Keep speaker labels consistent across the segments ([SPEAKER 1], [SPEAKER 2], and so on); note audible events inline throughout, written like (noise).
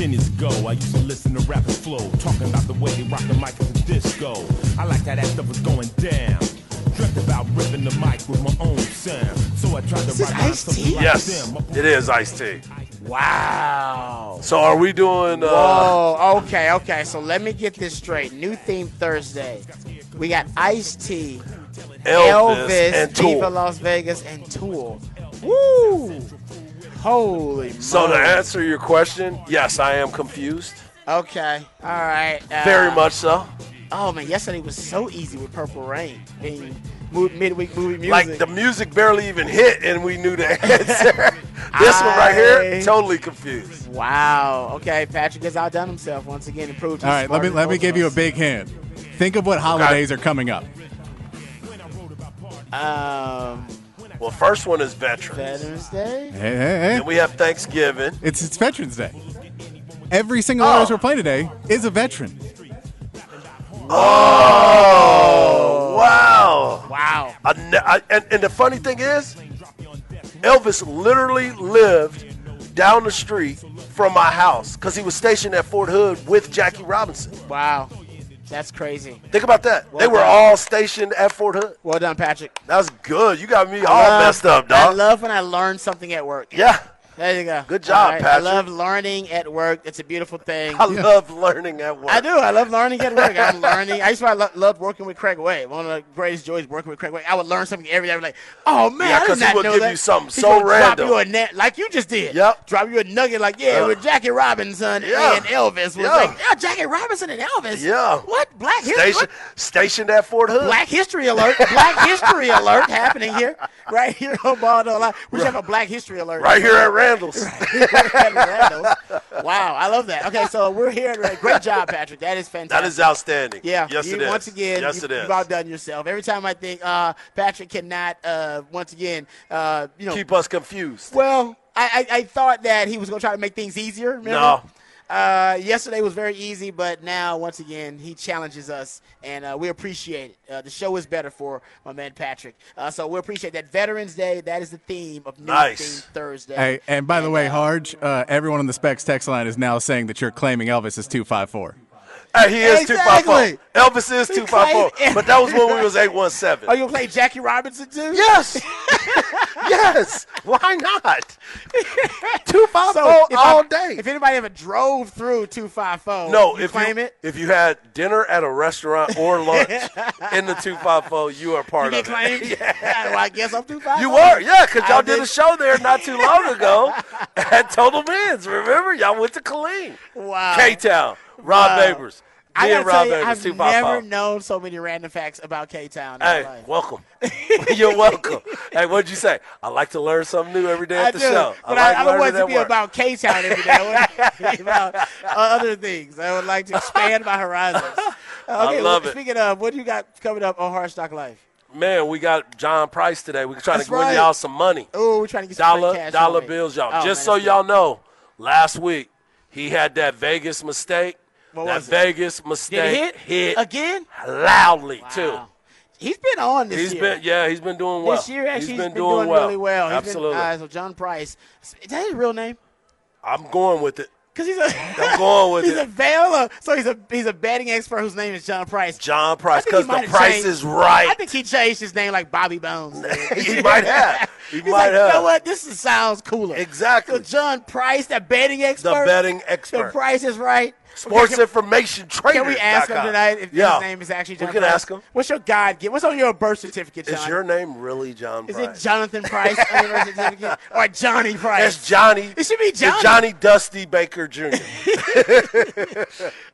[SPEAKER 1] Ten years ago, I used to listen to rappers flow, talking about the way they rock the mic at the disco. I like how that stuff was going down. Dreamt about ripping the mic with my own sound. So I tried to
[SPEAKER 2] This is
[SPEAKER 1] write down
[SPEAKER 2] Ice-T?
[SPEAKER 1] like
[SPEAKER 3] Yes,
[SPEAKER 1] them.
[SPEAKER 3] it is Ice T.
[SPEAKER 2] Wow.
[SPEAKER 3] So are we doing? Uh,
[SPEAKER 2] Oh, okay, okay. So let me get this straight. New theme Thursday. We got Ice T,
[SPEAKER 3] Elvis,
[SPEAKER 2] Elvis,
[SPEAKER 3] and
[SPEAKER 2] Viva Las Vegas, and Tool. Woo! Holy
[SPEAKER 3] So to answer your question, yes, I am confused.
[SPEAKER 2] Okay, all right. uh,
[SPEAKER 3] Very much so.
[SPEAKER 2] Oh man, yesterday was so easy with Purple Rain being mo- midweek movie music.
[SPEAKER 3] Like the music barely even hit, and we knew the (laughs) answer. this one right here, totally confused.
[SPEAKER 2] wow. Okay, Patrick has outdone himself once again. Improved.
[SPEAKER 4] All right, let me let me give you a big hint. Think of what holidays are coming up.
[SPEAKER 2] Um,
[SPEAKER 3] Well, first one is Veterans.
[SPEAKER 2] Veterans Day.
[SPEAKER 4] Hey, hey, hey.
[SPEAKER 3] Then we have Thanksgiving.
[SPEAKER 4] It's it's Veterans Day. Every single
[SPEAKER 3] Oh.
[SPEAKER 4] artist we're playing today is a veteran.
[SPEAKER 3] Oh, wow.
[SPEAKER 2] Wow.
[SPEAKER 3] I I- and, and the funny thing is, Elvis literally lived down the street from my house because he was stationed at Fort Hood with Jackie Robinson.
[SPEAKER 2] Wow. That's crazy.
[SPEAKER 3] Think about that.
[SPEAKER 2] Well
[SPEAKER 3] they were
[SPEAKER 2] done.
[SPEAKER 3] all stationed at Fort Hood.
[SPEAKER 2] Well done, Patrick.
[SPEAKER 3] That's good. You got me
[SPEAKER 2] I
[SPEAKER 3] all
[SPEAKER 2] love-
[SPEAKER 3] messed up, dog.
[SPEAKER 2] I love when I learn something at work.
[SPEAKER 3] yeah.
[SPEAKER 2] There you go.
[SPEAKER 3] Good job,
[SPEAKER 2] All I love learning at work. It's a beautiful thing. (laughs)
[SPEAKER 3] I love learning at work.
[SPEAKER 2] I do. I love learning at work. I'm learning. I used to lo- love working with Craig Way. One of the greatest joys working with Craig Way. I would learn something every day. I'd like, oh man,
[SPEAKER 3] Yeah,
[SPEAKER 2] I did
[SPEAKER 3] 'cause he
[SPEAKER 2] know
[SPEAKER 3] give
[SPEAKER 2] that.
[SPEAKER 3] you something
[SPEAKER 2] He's
[SPEAKER 3] so random.
[SPEAKER 2] Drop you a net like you just did.
[SPEAKER 3] Yep.
[SPEAKER 2] Drop you a nugget like, yeah,
[SPEAKER 3] Uh,
[SPEAKER 2] with Jackie Robinson
[SPEAKER 3] yeah.
[SPEAKER 2] and Elvis was
[SPEAKER 3] Yeah.
[SPEAKER 2] like, yeah, Jackie Robinson and Elvis.
[SPEAKER 3] Yeah.
[SPEAKER 2] What? Black history.
[SPEAKER 3] Station, stationed at Fort Hood.
[SPEAKER 2] Black history alert. Black history alert happening here. Right here on Baldo. We should have a black history alert.
[SPEAKER 3] Right here at Randall's. (laughs)
[SPEAKER 2] wow, I love that. Okay, so we're here. Great job, Patrick. That is fantastic.
[SPEAKER 3] That is outstanding.
[SPEAKER 2] Yeah.
[SPEAKER 3] Yes,
[SPEAKER 2] you,
[SPEAKER 3] it is.
[SPEAKER 2] Once again,
[SPEAKER 3] yes,
[SPEAKER 2] you,
[SPEAKER 3] it is.
[SPEAKER 2] you've outdone yourself. Every time I think uh, Patrick cannot, uh, once again, uh, you know,
[SPEAKER 3] Keep us confused.
[SPEAKER 2] well, I, I, I thought that he was going to try to make things easier. Remember?
[SPEAKER 3] No.
[SPEAKER 2] Uh, yesterday was very easy, but now once again he challenges us, and uh, we appreciate it. Uh, the show is better for my man Patrick, uh, so we appreciate that. Veterans Day, that is the theme of New
[SPEAKER 3] Nice.
[SPEAKER 2] Theme Thursday.
[SPEAKER 4] Hey, and by the
[SPEAKER 2] And,
[SPEAKER 4] way,
[SPEAKER 2] uh,
[SPEAKER 4] Harge, uh, everyone on the Specs text line is now saying that you're claiming Elvis is two five four.
[SPEAKER 3] Hey, he is
[SPEAKER 2] Exactly.
[SPEAKER 3] 254. Elvis is 254. But that was when we was 817.
[SPEAKER 2] Are you gonna play Jackie Robinson too?
[SPEAKER 3] Yes. (laughs) yes. Why not? 254
[SPEAKER 2] So
[SPEAKER 3] all
[SPEAKER 2] I-
[SPEAKER 3] day.
[SPEAKER 2] If anybody ever drove through two five four,
[SPEAKER 3] no,
[SPEAKER 2] you
[SPEAKER 3] if
[SPEAKER 2] claim
[SPEAKER 3] you,
[SPEAKER 2] it.
[SPEAKER 3] if you had dinner at a restaurant or (laughs) lunch in the 254, you are part
[SPEAKER 2] You
[SPEAKER 3] of
[SPEAKER 2] claimed. (laughs)
[SPEAKER 3] it.
[SPEAKER 2] well, I guess I'm two five.
[SPEAKER 3] You were, yeah, because y'all did
[SPEAKER 2] did-
[SPEAKER 3] a show there not too long ago at Total Men's. Remember? Y'all went to Killeen.
[SPEAKER 2] Wow.
[SPEAKER 3] K Town, Rod
[SPEAKER 2] Wow.
[SPEAKER 3] Babers.
[SPEAKER 2] I
[SPEAKER 3] Me
[SPEAKER 2] gotta
[SPEAKER 3] and Rod
[SPEAKER 2] tell you,
[SPEAKER 3] Babers,
[SPEAKER 2] I've
[SPEAKER 3] 254.
[SPEAKER 2] never known so many random facts about K Town.
[SPEAKER 3] Hey, welcome. (laughs) You're welcome. hey, what'd you say? I like to learn something new every day
[SPEAKER 2] I
[SPEAKER 3] at the
[SPEAKER 2] do,
[SPEAKER 3] show.
[SPEAKER 2] but
[SPEAKER 3] like
[SPEAKER 2] I, I don't want it to be
[SPEAKER 3] work.
[SPEAKER 2] about K Town every day. I want to be about uh, other things. I would like to expand my horizons. (laughs) Uh,
[SPEAKER 3] I
[SPEAKER 2] okay,
[SPEAKER 3] love
[SPEAKER 2] well,
[SPEAKER 3] it.
[SPEAKER 2] Speaking of, what do you got coming up on Hard Knock Life?
[SPEAKER 3] Man, we got John Price today. We're trying
[SPEAKER 2] That's
[SPEAKER 3] to win
[SPEAKER 2] right.
[SPEAKER 3] y'all some money.
[SPEAKER 2] Oh, we're trying to get some
[SPEAKER 3] Dollar
[SPEAKER 2] cash
[SPEAKER 3] dollar bills, y'all.
[SPEAKER 2] Oh,
[SPEAKER 3] Just
[SPEAKER 2] man,
[SPEAKER 3] so y'all know, last week he had that Vegas mistake.
[SPEAKER 2] What
[SPEAKER 3] that
[SPEAKER 2] was it?
[SPEAKER 3] Vegas
[SPEAKER 2] Did
[SPEAKER 3] mistake
[SPEAKER 2] it hit again?
[SPEAKER 3] loudly too.
[SPEAKER 2] He's been on this
[SPEAKER 3] He's
[SPEAKER 2] year.
[SPEAKER 3] been yeah, he's been doing well.
[SPEAKER 2] This year, actually,
[SPEAKER 3] he's
[SPEAKER 2] he's
[SPEAKER 3] been,
[SPEAKER 2] been,
[SPEAKER 3] doing, well.
[SPEAKER 2] really well. He's
[SPEAKER 3] Absolutely.
[SPEAKER 2] Been, uh, so John Price, is that his real name?
[SPEAKER 3] I'm going with it.
[SPEAKER 2] Because he's a
[SPEAKER 3] I'm going with it. (laughs)
[SPEAKER 2] he's
[SPEAKER 3] it.
[SPEAKER 2] a veil. So he's a he's a betting expert whose name is John Price.
[SPEAKER 3] John Price, because the price
[SPEAKER 2] changed-
[SPEAKER 3] is right.
[SPEAKER 2] I think he changed his name like Bobby Bones. (laughs)
[SPEAKER 3] he might have. He (laughs)
[SPEAKER 2] He's
[SPEAKER 3] might
[SPEAKER 2] like,
[SPEAKER 3] have.
[SPEAKER 2] you know what? This is, sounds cooler.
[SPEAKER 3] Exactly.
[SPEAKER 2] So John Price, that betting expert.
[SPEAKER 3] The betting expert.
[SPEAKER 2] The price is right.
[SPEAKER 3] Sports
[SPEAKER 2] Okay,
[SPEAKER 3] information trader.
[SPEAKER 2] can, we ask him tonight if
[SPEAKER 3] yeah.
[SPEAKER 2] his name is actually John
[SPEAKER 3] We can
[SPEAKER 2] Price?
[SPEAKER 3] ask him.
[SPEAKER 2] What's your God gift? What's on your birth certificate, John?
[SPEAKER 3] Is your name really John
[SPEAKER 2] Is it Jonathan Price on your birth certificate? (laughs) Or Johnny Price?
[SPEAKER 3] It's Johnny.
[SPEAKER 2] It should be Johnny.
[SPEAKER 3] Johnny Dusty Baker Jr. (laughs) (laughs)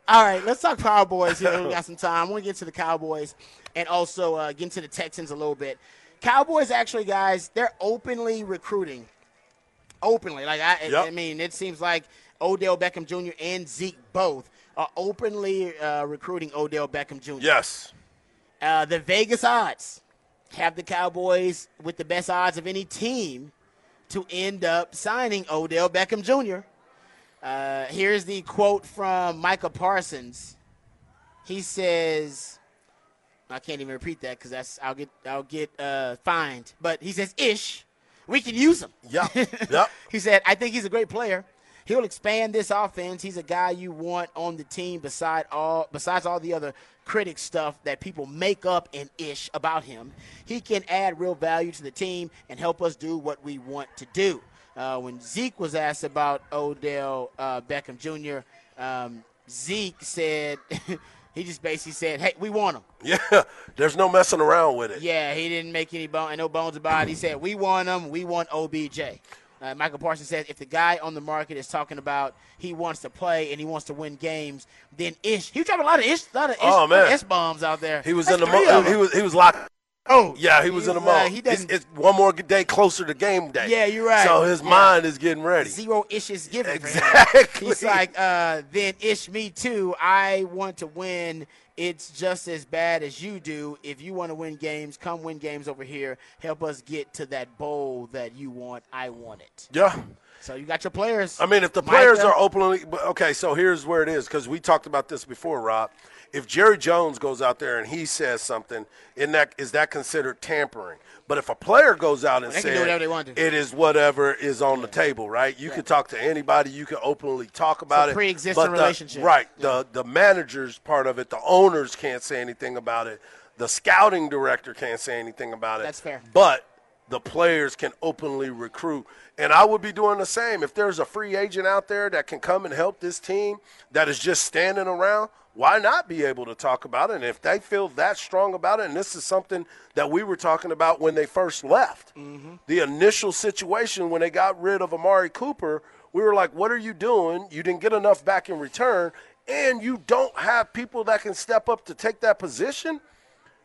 [SPEAKER 2] All right, let's talk Cowboys here. We got some time. I want to get to the Cowboys and also uh, get into the Texans a little bit. Cowboys, actually, guys, they're openly recruiting openly. Like I,
[SPEAKER 3] Yep.
[SPEAKER 2] I mean, it seems like Odell Beckham Jr. and Zeke both are openly uh, recruiting Odell Beckham Jr.
[SPEAKER 3] Yes.
[SPEAKER 2] Uh, the Vegas odds have the Cowboys with the best odds of any team to end up signing Odell Beckham Jr. Uh, here's the quote from Micah Parsons. He says, "I can't even repeat that because that's I'll get I'll get uh, fined." But he says, "Ish, we can use him."
[SPEAKER 3] Yeah, (laughs) Yep.
[SPEAKER 2] he said, "I think he's a great player. He'll expand this offense. He's a guy you want on the team beside all besides all the other critic stuff that people make up and ish about him. He can add real value to the team and help us do what we want to do." Uh, when Zeke was asked about Odell uh, Beckham Jr., um, Zeke said (laughs) he just basically said, "Hey, we want him." (laughs)
[SPEAKER 3] Yeah. There's no messing around with it.
[SPEAKER 2] Yeah, he didn't make any bone, no bones about it. He said, "We want him. We want OBJ." Uh, Micah Parsons said, "If the guy on the market is talking about he wants to play and he wants to win games, then ish." He was dropped a lot of ish, a lot of ish,
[SPEAKER 3] Oh, man.
[SPEAKER 2] s bombs out there.
[SPEAKER 3] He was
[SPEAKER 2] That's
[SPEAKER 3] in the mo- he was he was locked.
[SPEAKER 2] oh
[SPEAKER 3] Yeah, he was in the
[SPEAKER 2] uh,
[SPEAKER 3] mode.
[SPEAKER 2] he
[SPEAKER 3] it's,
[SPEAKER 2] doesn't
[SPEAKER 3] it's one more day closer to game day.
[SPEAKER 2] Yeah, you're right.
[SPEAKER 3] So his
[SPEAKER 2] Yeah.
[SPEAKER 3] mind is getting ready.
[SPEAKER 2] zero ishes given.
[SPEAKER 3] Exactly.
[SPEAKER 2] He's like, uh, then ish me too. I want to win. It's just as bad as you do. If you want to win games, come win games over here. Help us get to that bowl that you want. I want it.
[SPEAKER 3] Yeah.
[SPEAKER 2] So you got your players.
[SPEAKER 3] I mean, if the players
[SPEAKER 2] Micah.
[SPEAKER 3] are openly okay, so here's where it is because we talked about this before, Rod. If Jerry Jones goes out there and he says something, in that is that considered tampering? But if a player goes out and says
[SPEAKER 2] whatever they want to.
[SPEAKER 3] it is whatever is on the table, right? You can talk to anybody, you can openly talk about it.
[SPEAKER 2] pre-existing
[SPEAKER 3] the-
[SPEAKER 2] relationship.
[SPEAKER 3] right? The the managers part of it, the owners can't say anything about it. The scouting director can't say anything about it.
[SPEAKER 2] That's fair.
[SPEAKER 3] But the players can openly recruit. And I would be doing the same. If there's a free agent out there that can come and help this team that is just standing around, why not be able to talk about it? And if they feel that strong about it, and this is something that we were talking about when they first left, the initial situation when they got rid of Amari Cooper, we were like, what are you doing? You didn't get enough back in return, and you don't have people that can step up to take that position.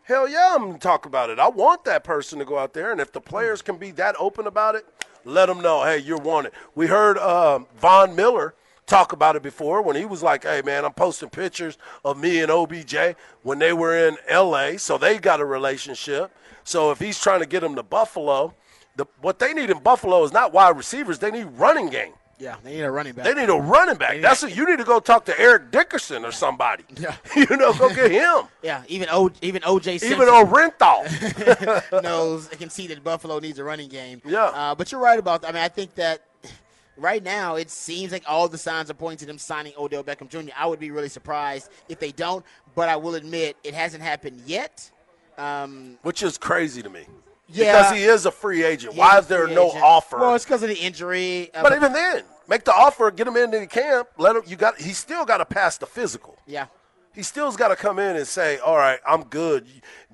[SPEAKER 3] Hell yeah, I'm gonna talk about it. I want that person to go out there, and if the players can be that open about it, let them know, hey, you're wanted. We heard um, Von Miller talk about it before when he was like, hey man, I'm posting pictures of me and OBJ when they were in LA, so they got a relationship. So if he's trying to get them to Buffalo, the, what they need in Buffalo is not wide receivers; they need running game.
[SPEAKER 2] yeah, they need a running back.
[SPEAKER 3] They need a running back. That's what you need to go talk to Eric Dickerson or somebody.
[SPEAKER 2] Yeah. (laughs)
[SPEAKER 3] you know, go get him. (laughs)
[SPEAKER 2] yeah, even o, even OJ Simpson
[SPEAKER 3] Even Orenthal. (laughs)
[SPEAKER 2] knows can see that Buffalo needs a running game.
[SPEAKER 3] Yeah.
[SPEAKER 2] Uh, but you're right about. I mean, I think that right now it seems like all the signs are pointing to them signing Odell Beckham Jr. I would be really surprised if they don't, but I will admit it hasn't happened yet. Um,
[SPEAKER 3] which is crazy to me.
[SPEAKER 2] Yeah.
[SPEAKER 3] Because he is a free agent. Why is there no
[SPEAKER 2] agent.
[SPEAKER 3] offer?
[SPEAKER 2] Well, it's because of the injury. Uh,
[SPEAKER 3] but even then, make the offer, get him into the camp, let him you got he still got to pass the physical.
[SPEAKER 2] yeah.
[SPEAKER 3] He still's got to come in and say, "All right, I'm good."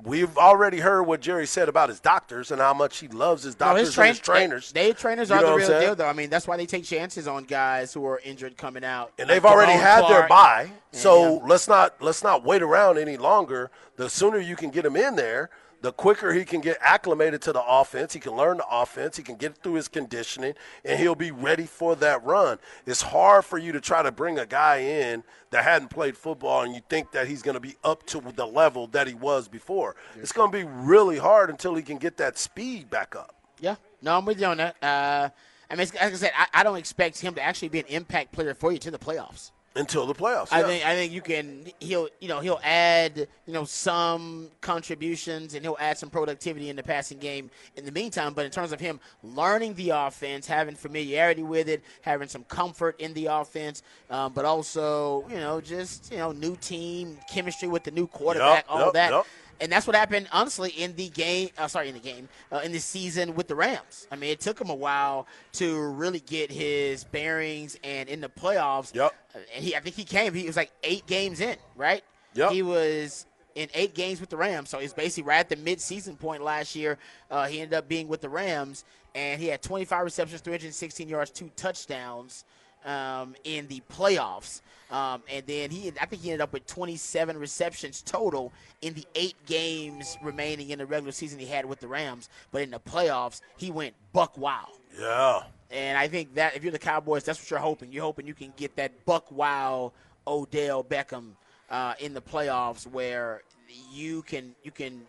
[SPEAKER 3] We've already heard what Jerry said about his doctors and how much he loves his
[SPEAKER 2] No,
[SPEAKER 3] doctors
[SPEAKER 2] his, train-
[SPEAKER 3] and his trainers.
[SPEAKER 2] They, trainers
[SPEAKER 3] You
[SPEAKER 2] are the real deal, though. I mean, that's why they take chances on guys who are injured coming out.
[SPEAKER 3] and
[SPEAKER 2] Like
[SPEAKER 3] they've already had their
[SPEAKER 2] Clark.
[SPEAKER 3] bye. So
[SPEAKER 2] Yeah.
[SPEAKER 3] let's not let's not wait around any longer. The sooner you can get him in there, the quicker he can get acclimated to the offense. He can learn the offense. He can get through his conditioning, and he'll be ready for that run. It's hard for you to try to bring a guy in that hadn't played football, and you think that he's going to be up to the level that he was before. It's going to be really hard until he can get that speed back up.
[SPEAKER 2] Yeah, no, I'm with you on that. Uh, I mean, like I said, I, I don't expect him to actually be an impact player for you to the playoffs.
[SPEAKER 3] Until the playoffs,
[SPEAKER 2] I
[SPEAKER 3] yeah.
[SPEAKER 2] think I think you can he'll you know he'll add you know some contributions and he'll add some productivity in the passing game in the meantime. But in terms of him learning the offense, having familiarity with it, having some comfort in the offense, um, but also you know just you know new team chemistry with the new quarterback, all
[SPEAKER 3] yup,
[SPEAKER 2] that.
[SPEAKER 3] yup.
[SPEAKER 2] And that's what happened, honestly, in the game. Uh, sorry, in the game, uh, in the season with the Rams. I mean, it took him a while to really get his bearings, and in the playoffs,
[SPEAKER 3] Yep.
[SPEAKER 2] uh, and he, I think he came. He was like eight games in, right?
[SPEAKER 3] Yep.
[SPEAKER 2] He was in eight games with the Rams, so he's basically right at the mid-season point last year. Uh, he ended up being with the Rams, and he had 25 receptions, 316 yards, two touchdowns um, in the playoffs. Um, and then he, I think he ended up with 27 receptions total in the eight games remaining in the regular season he had with the Rams. But in the playoffs, he went buck wild.
[SPEAKER 3] Yeah.
[SPEAKER 2] And I think that if you're the Cowboys, that's what you're hoping. You're hoping you can get that Buck Wow Odell Beckham uh, in the playoffs, where you can you can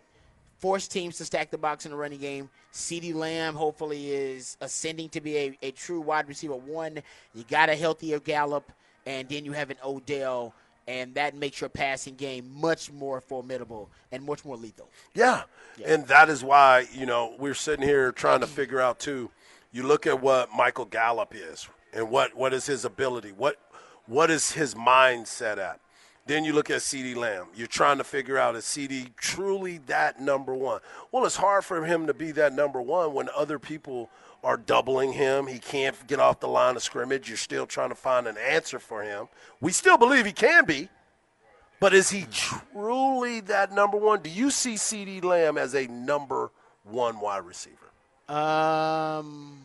[SPEAKER 2] force teams to stack the box in the running game. CeeDee Lamb hopefully is ascending to be a, a true wide receiver one. You got a healthier Gallup, and then you have an Odell, and that makes your passing game much more formidable and much more lethal.
[SPEAKER 3] Yeah. And that is why, you know, we're sitting here trying to figure out too. You look at what Michael Gallup is and what, what is his ability? What what is his mindset at? Then you look at CeeDee Lamb. You're trying to figure out is CeeDee truly that number one? Well, it's hard for him to be that number one when other people are doubling him. He can't get off the line of scrimmage. You're still trying to find an answer for him. We still believe he can be. But is he truly that number one? Do you see CeeDee Lamb as a number one wide receiver?
[SPEAKER 2] Um,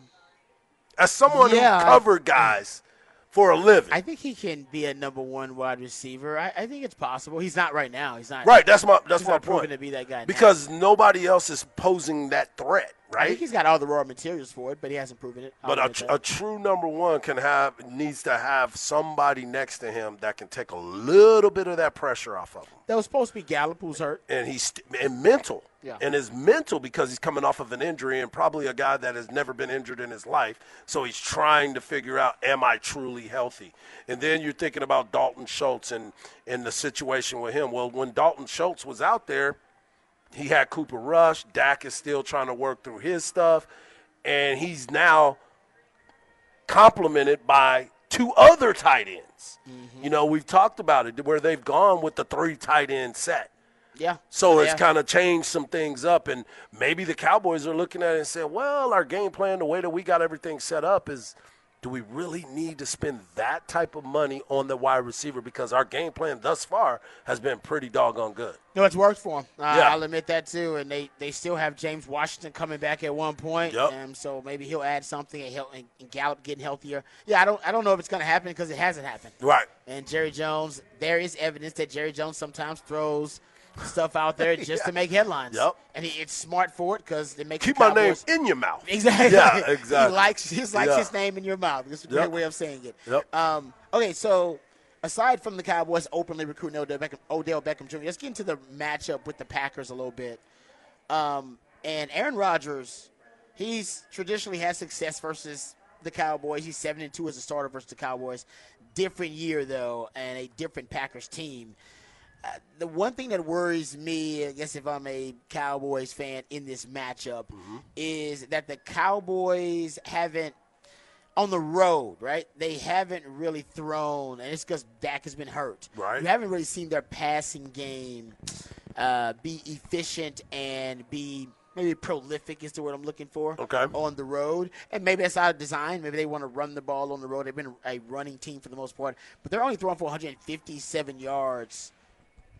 [SPEAKER 3] As someone
[SPEAKER 2] Yeah.
[SPEAKER 3] who covered guys for a living.
[SPEAKER 2] I think he can be a number one wide receiver. I, I think it's possible. He's not right now. He's not.
[SPEAKER 3] right, that's my that's my point.
[SPEAKER 2] to be that guy now.
[SPEAKER 3] Because nobody else is posing that threat, right?
[SPEAKER 2] think he's got all the raw materials for it, but he hasn't proven it. I'll
[SPEAKER 3] But a, tr- a true number one can have needs to have somebody next to him that can take a little bit of that pressure off of him.
[SPEAKER 2] that was supposed to be Gallup, who's hurt.
[SPEAKER 3] and he's and mental.
[SPEAKER 2] Yeah.
[SPEAKER 3] And is mental because he's coming off of an injury and probably a guy that has never been injured in his life. So he's trying to figure out, am I truly healthy? And then you're thinking about Dalton Schultz and, and the situation with him. Well, when Dalton Schultz was out there, he had Cooper Rush. Dak is still trying to work through his stuff. And he's now complemented by two other tight ends. Mm-hmm. You know, we've talked about it where they've gone with the three tight end set.
[SPEAKER 2] Yeah.
[SPEAKER 3] So it's kind of changed some things up, and maybe the Cowboys are looking at it and saying, "Well, our game plan, the way that we got everything set up, is do we really need to spend that type of money on the wide receiver? Because our game plan thus far has been pretty doggone good."
[SPEAKER 2] No, it's worked for them. Uh,
[SPEAKER 3] Yeah.
[SPEAKER 2] I'll admit that too. And they, they still have James Washington coming back at one point.
[SPEAKER 3] Yep.
[SPEAKER 2] Um, so maybe he'll add something and, help, and, and Gallup getting healthier. Yeah, I don't I don't know if it's going to happen because it hasn't happened.
[SPEAKER 3] Right.
[SPEAKER 2] And Jerry Jones, there is evidence that Jerry Jones sometimes throws stuff out there just to make headlines.
[SPEAKER 3] Yep.
[SPEAKER 2] And he, it's smart for it because it makes
[SPEAKER 3] Keep my name in your mouth.
[SPEAKER 2] Exactly.
[SPEAKER 3] Yeah, (laughs) exactly.
[SPEAKER 2] he likes he likes
[SPEAKER 3] Yeah.
[SPEAKER 2] his name in your mouth. That's a great
[SPEAKER 3] Yep.
[SPEAKER 2] way of saying it.
[SPEAKER 3] Yep.
[SPEAKER 2] Um, okay, so aside from the Cowboys openly recruiting Odell Beckham, Odell Beckham Jr., let's get into the matchup with the Packers a little bit. Um, and Aaron Rodgers, he's traditionally had success versus the Cowboys. He's seven and two as a starter versus the Cowboys. Different year though, and a different Packers team the one thing that worries me, I guess if I'm a Cowboys fan in this matchup, is that the Cowboys haven't on the road, right? They haven't really thrown, and it's because Dak has been hurt.
[SPEAKER 3] Right.
[SPEAKER 2] You haven't really seen their passing game uh, be efficient and be maybe prolific is the word I'm looking for.
[SPEAKER 3] Okay.
[SPEAKER 2] On the road, and maybe that's out of design. Maybe they want to run the ball on the road. They've been a running team for the most part, but they're only throwing for 157 yards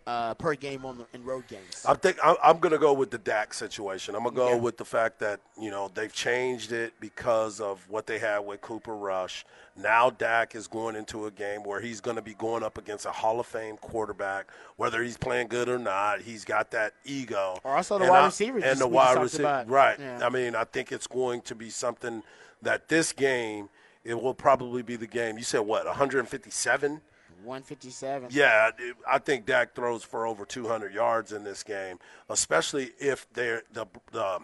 [SPEAKER 2] uh, per game on the in road games.
[SPEAKER 3] I think I'm, I'm going to go with the Dak situation. I'm going to go
[SPEAKER 2] Yeah.
[SPEAKER 3] with the fact that you know they've changed it because of what they had with Cooper Rush. Now Dak is going into a game where he's going to be going up against a Hall of Fame quarterback, whether he's playing good or not. He's got that ego.
[SPEAKER 2] Or also the
[SPEAKER 3] And
[SPEAKER 2] wide
[SPEAKER 3] I-
[SPEAKER 2] receivers
[SPEAKER 3] and the wide receiver, right?
[SPEAKER 2] Yeah.
[SPEAKER 3] I mean, I think it's going to be something that this game it will probably be the game. You said what? 157.
[SPEAKER 2] 157.
[SPEAKER 3] Yeah, I think Dak throws for over 200 yards in this game, especially if they're the the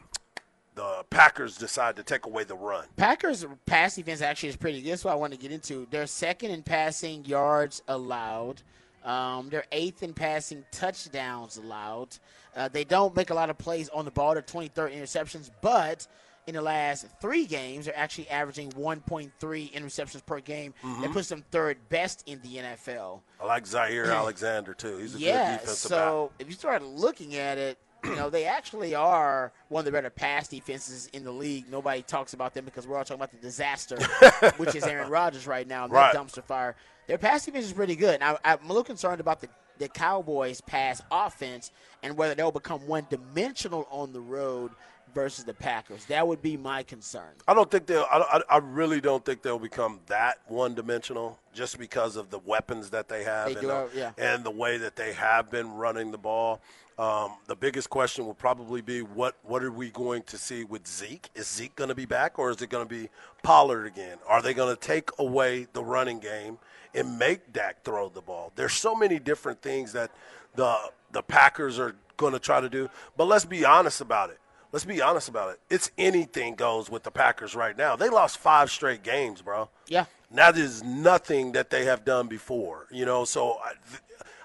[SPEAKER 3] the Packers decide to take away the run.
[SPEAKER 2] Packers pass defense actually is pretty good. That's what I want to get into. They're second in passing yards allowed. Um, they're eighth in passing touchdowns allowed. Uh, they don't make a lot of plays on the ball. They're 23rd interceptions, but in the last three games, they're actually averaging 1.3 interceptions per game.
[SPEAKER 3] Mm-hmm.
[SPEAKER 2] That puts them third best in the NFL.
[SPEAKER 3] I like Jaire Alexander too. He's a good
[SPEAKER 2] yeah,
[SPEAKER 3] defensive
[SPEAKER 2] so if you start looking at it, you know, they actually are one of the better pass defenses in the league. Nobody talks about them because we're all talking about the disaster, (laughs) which is Aaron Rodgers right now, and
[SPEAKER 3] Right.
[SPEAKER 2] that dumpster fire. Their pass defense is pretty good. Now, I'm a little concerned about the, the Cowboys' pass offense and whether they'll become one dimensional on the road versus the Packers. That would be my concern.
[SPEAKER 3] I don't think they'll. I, I I really don't think they'll become that one-dimensional just because of the weapons that they have,
[SPEAKER 2] They
[SPEAKER 3] and, the,
[SPEAKER 2] have- yeah.
[SPEAKER 3] and the way that they have been running the ball. Um, the biggest question will probably be what what are we going to see with Zeke? Is Zeke going to be back, or is it going to be Pollard again? Are they going to take away the running game and make Dak throw the ball? There's so many different things that the the Packers are going to try to do. But let's be honest about it. Let's be honest about it. It's anything goes with the Packers right now. They lost five straight games, bro.
[SPEAKER 2] Yeah.
[SPEAKER 3] Now there's nothing that they have done before, you know. So I,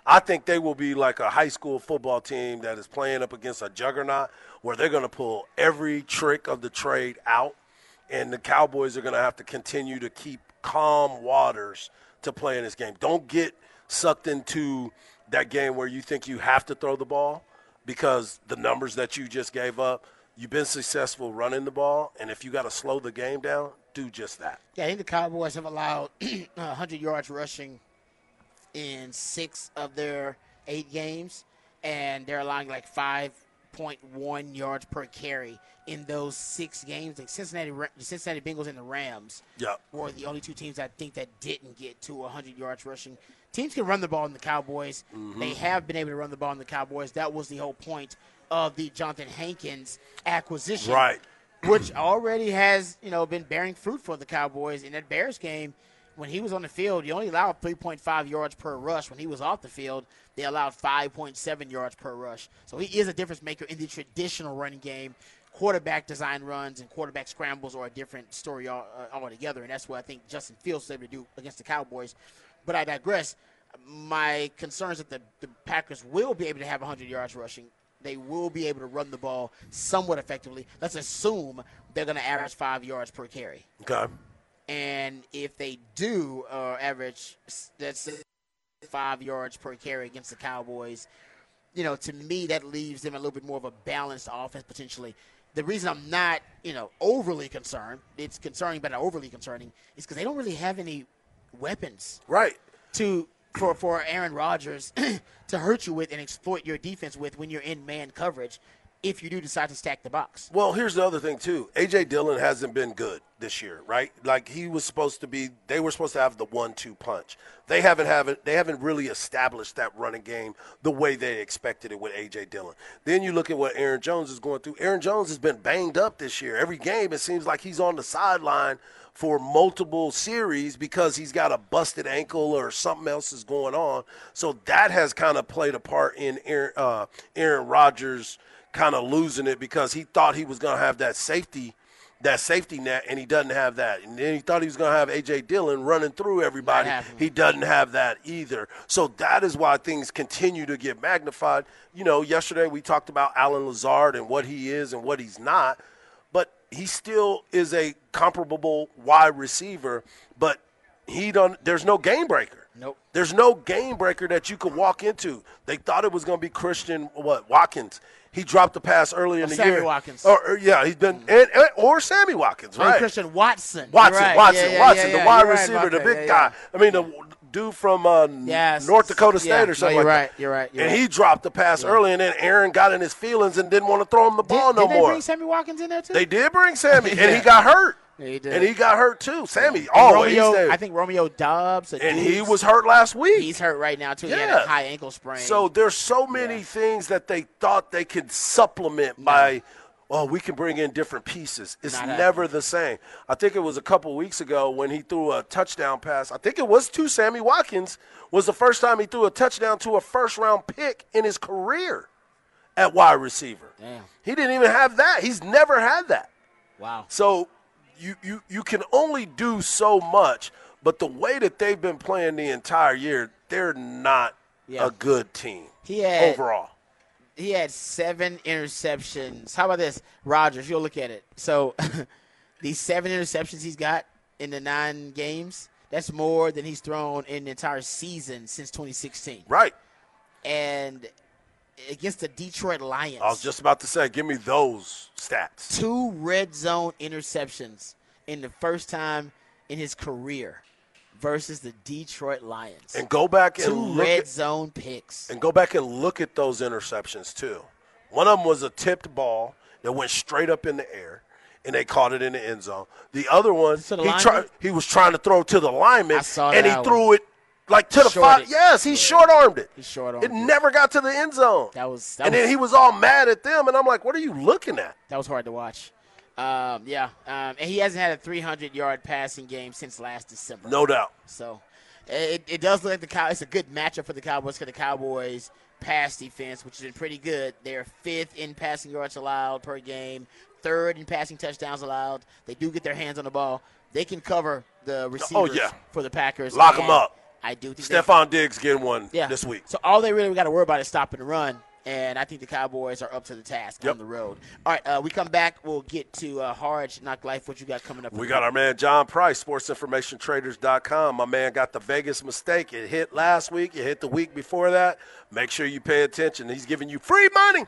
[SPEAKER 3] I think they will be like a high school football team that is playing up against a juggernaut where they're going to pull every trick of the trade out, and the Cowboys are going to have to continue to keep calm waters to play in this game. Don't get sucked into that game where you think you have to throw the ball because the numbers that you just gave up. You've been successful running the ball, and if you got to slow the game down, do just that.
[SPEAKER 2] Yeah, I think the Cowboys have allowed (clears throat) 100 yards rushing in six of their eight games, and they're allowing like 5.1 yards per carry in those six games. Like Cincinnati, the Cincinnati Bengals and the Rams
[SPEAKER 3] Yep.
[SPEAKER 2] were the only two teams I think that didn't get to 100 yards rushing. Teams can run the ball in the Cowboys. Mm-hmm. They have been able to run the ball in the Cowboys. That was the whole point of the Johnathan Hankins acquisition
[SPEAKER 3] Right.
[SPEAKER 2] which already has you know been bearing fruit for the Cowboys in that Bears game. When he was on the field, he only allowed 3.5 yards per rush. When he was off the field, they allowed 5.7 yards per rush. So he is a difference maker in the traditional running game. Quarterback design runs and quarterback scrambles are a different story all, uh, altogether, and that's what I think Justin Fields is able to do against the Cowboys. But I digress. My concern is that the, the Packers will be able to have 100 yards rushing they will be able to run the ball somewhat effectively. Let's assume they're going to average five yards per carry.
[SPEAKER 3] Okay.
[SPEAKER 2] And if they do uh, average, that's five yards per carry against the Cowboys, you know, to me, that leaves them a little bit more of a balanced offense potentially. The reason I'm not, you know, overly concerned, it's concerning but not overly concerning, is because they don't really have any weapons
[SPEAKER 3] Right.
[SPEAKER 2] to for for Aaron Rodgers (clears throat) to hurt you with and exploit your defense with when you're in man coverage if you do decide to stack the box.
[SPEAKER 3] Well, here's the other thing too. AJ Dillon hasn't been good this year, right? Like he was supposed to be. They were supposed to have the one-two punch. They haven't haven't they haven't really established that running game the way they expected it with AJ Dillon. Then you look at what Aaron Jones is going through. Aaron Jones has been banged up this year. Every game it seems like he's on the sideline for multiple series because he's got a busted ankle or something else is going on. So that has kind of played a part in Aaron, uh, Aaron Rodgers kind of losing it because he thought he was going to have that safety that safety net and he doesn't have that. And then he thought he was going to have AJ Dillon running through everybody. He doesn't have that either. So that is why things continue to get magnified. You know yesterday we talked about Allen Lazard and what he is and what he's not he still is a comparable wide receiver but he don't there's no game breaker
[SPEAKER 2] Nope.
[SPEAKER 3] there's no game breaker that you could walk into. They thought it was going to be Christian what Watkins. He dropped the pass earlier in oh, the
[SPEAKER 2] Sammy
[SPEAKER 3] year.
[SPEAKER 2] Watkins.
[SPEAKER 3] Or, or- yeah, he's been mm-hmm. and, and- or Sammy Watkins,
[SPEAKER 2] Or
[SPEAKER 3] right?
[SPEAKER 2] Christian Watson.
[SPEAKER 3] Watson,
[SPEAKER 2] right.
[SPEAKER 3] Watson,
[SPEAKER 2] Yeah, yeah,
[SPEAKER 3] Watson,
[SPEAKER 2] yeah,
[SPEAKER 3] the wide
[SPEAKER 2] You're right
[SPEAKER 3] receiver, the big guy. I mean, the dude from uh,
[SPEAKER 2] Yes.
[SPEAKER 3] North Dakota State
[SPEAKER 2] Yeah.
[SPEAKER 3] or
[SPEAKER 2] No,
[SPEAKER 3] something
[SPEAKER 2] you're
[SPEAKER 3] like
[SPEAKER 2] right.
[SPEAKER 3] that.
[SPEAKER 2] You're right. You're
[SPEAKER 3] and
[SPEAKER 2] right.
[SPEAKER 3] he dropped the pass early, and then Aaron got in his feelings and didn't want to throw him the ball
[SPEAKER 2] Did,
[SPEAKER 3] no
[SPEAKER 2] did they
[SPEAKER 3] more.
[SPEAKER 2] bring Sammy Watkins in there too?
[SPEAKER 3] They did bring Sammy, and he (laughs) got hurt.
[SPEAKER 2] Yeah, he did.
[SPEAKER 3] And he got hurt too. Sammy always
[SPEAKER 2] Romeo,
[SPEAKER 3] there.
[SPEAKER 2] I think Romeo Doubs.
[SPEAKER 3] and he was hurt last week.
[SPEAKER 2] He's hurt right now too. He had
[SPEAKER 3] Yeah.
[SPEAKER 2] a high ankle sprain.
[SPEAKER 3] So there's so many
[SPEAKER 2] Yeah.
[SPEAKER 3] things that they thought they could supplement by, oh, we can bring in different pieces. It's
[SPEAKER 2] Not
[SPEAKER 3] never the same. I think it was a couple weeks ago when he threw a touchdown pass. I think it was to Sammy Watkins. Was the first time he threw a touchdown to a first round pick in his career at wide receiver.
[SPEAKER 2] Damn.
[SPEAKER 3] He didn't even have that. He's never had that.
[SPEAKER 2] wow.
[SPEAKER 3] So you, you, you can only do so much, but the way that they've been playing the entire year, they're not
[SPEAKER 2] Yeah.
[SPEAKER 3] a good team
[SPEAKER 2] He had
[SPEAKER 3] overall.
[SPEAKER 2] He had seven interceptions. How about this, Rodgers? You'll look at it. So (laughs) these seven interceptions he's got in the nine games. That's more than he's thrown in the entire season since 2016.
[SPEAKER 3] Right.
[SPEAKER 2] And against the Detroit Lions,
[SPEAKER 3] I was just about to say, give me those stats.
[SPEAKER 2] two red zone interceptions in the first time in his career versus the Detroit Lions.
[SPEAKER 3] And go back and
[SPEAKER 2] two
[SPEAKER 3] look
[SPEAKER 2] red
[SPEAKER 3] at,
[SPEAKER 2] zone picks.
[SPEAKER 3] and go back and look at those interceptions too. One of them was a tipped ball, that went straight up in the air, and they caught it in the end zone. The other one,
[SPEAKER 2] the
[SPEAKER 3] he tried. He was trying to throw to the lineman, and he
[SPEAKER 2] that
[SPEAKER 3] threw it like to the
[SPEAKER 2] Short
[SPEAKER 3] five.
[SPEAKER 2] it.
[SPEAKER 3] Yes, he short armed it.
[SPEAKER 2] He short-armed
[SPEAKER 3] It
[SPEAKER 2] it.
[SPEAKER 3] never got to the end zone.
[SPEAKER 2] That was that
[SPEAKER 3] and
[SPEAKER 2] was,
[SPEAKER 3] then he was all mad at them, and I'm like, "What are you looking at?"
[SPEAKER 2] that was hard to watch. Um, yeah, um, and he hasn't had a 300 yard passing game since last December.
[SPEAKER 3] No doubt.
[SPEAKER 2] So it, it does look like the Cow. It's a good matchup for the Cowboys because the Cowboys pass defense, which has been pretty good. They're fifth in passing yards allowed per game, third in passing touchdowns allowed. They do get their hands on the ball. They can cover the receivers
[SPEAKER 3] Oh, yeah.
[SPEAKER 2] for the Packers.
[SPEAKER 3] Lock
[SPEAKER 2] them
[SPEAKER 3] up.
[SPEAKER 2] I do think
[SPEAKER 3] Stephon Diggs getting one
[SPEAKER 2] yeah.
[SPEAKER 3] this week.
[SPEAKER 2] So all they really got to worry about is stopping the run, and I think the Cowboys are up to the task
[SPEAKER 3] Yep.
[SPEAKER 2] on the road. All right, uh, we come back. We'll get to uh, Hard Knock Life. What you got coming up?
[SPEAKER 3] We got our man John Price, sportsinformationtraders.com. My man got the Vegas mistake. It hit last week, it hit the week before that. Make sure you pay attention. He's giving you free money.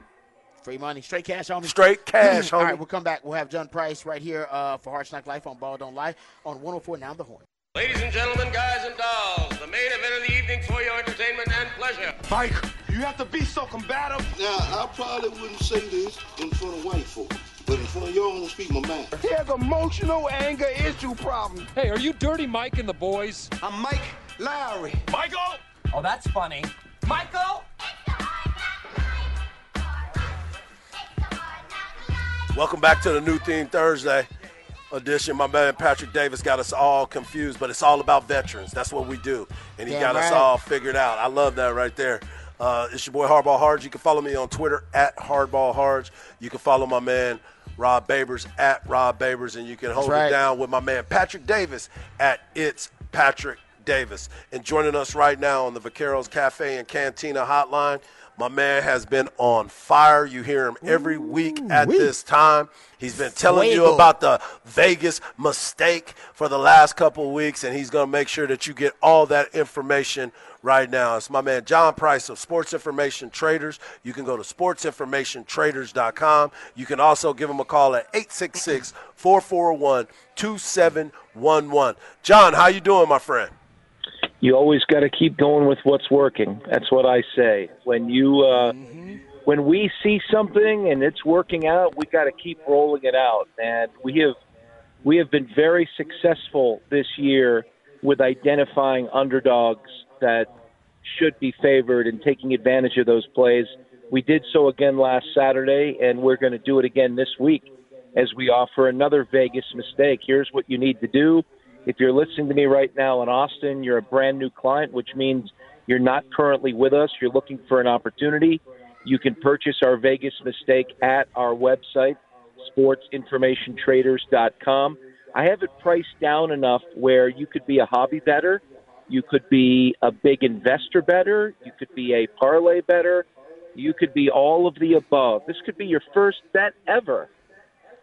[SPEAKER 2] free money, straight cash, homie.
[SPEAKER 3] Straight cash, (clears throat)
[SPEAKER 2] All
[SPEAKER 3] homie.
[SPEAKER 2] right, we'll come back. We'll have John Price right here uh, for Hard Knock Life on Ball Don't Lie on 104 Now the Horn.
[SPEAKER 5] Ladies and gentlemen, guys and dolls, the main event of the evening for your entertainment and pleasure.
[SPEAKER 1] Mike, you have to be so combative.
[SPEAKER 6] Now, I probably wouldn't say this in front of white folk, but in front of y'all, I'm gonna speak my mind.
[SPEAKER 1] He has emotional anger issue problem.
[SPEAKER 7] Hey, are you Dirty Mike and the boys?
[SPEAKER 1] I'm Mike Lowry.
[SPEAKER 8] Michael!
[SPEAKER 9] Oh, that's funny. Michael?
[SPEAKER 3] Welcome back to the New Theme Thursday edition. My man Patrick Davis got us all confused, but it's all about veterans. That's what we do. And he
[SPEAKER 2] Damn
[SPEAKER 3] got us all figured out. I love that right there. Uh, it's your boy Hardball Hards. You can follow me on Twitter at Hardball Hards. You can follow my man Rod Babers at Rod Babers, and you can hold
[SPEAKER 2] right.
[SPEAKER 3] it down with my man Patrick Davis at It's Patrick Davis. And joining us right now on the Vaqueros Cafe and Cantina hotline, my man has been on fire. You hear him every week at this time. He's been telling you about the Vegas mistake for the last couple of weeks, and he's going to make sure that you get all that information right now. It's my man John Price of Sports Information Traders. You can go to sportsinformationtraders.com. You can also give him a call at 866 441 2711. John, how you doing, my friend?
[SPEAKER 10] you always got to keep going with what's working. That's what I say. When you uh, when we see something and it's working out, we got to keep rolling it out. And we have we have been very successful this year with identifying underdogs that should be favored and taking advantage of those plays. We did so again last Saturday, and we're going to do it again this week as we offer another Vegas mistake. Here's what you need to do. If you're listening to me right now in Austin, you're a brand new client, which means you're not currently with us, you're looking for an opportunity. You can purchase our Vegas mistake at our website, sportsinformationtraders.com. I have it priced down enough where you could be a hobby better, you could be a big investor better, you could be a parlay better, you could be all of the above. This could be your first bet ever.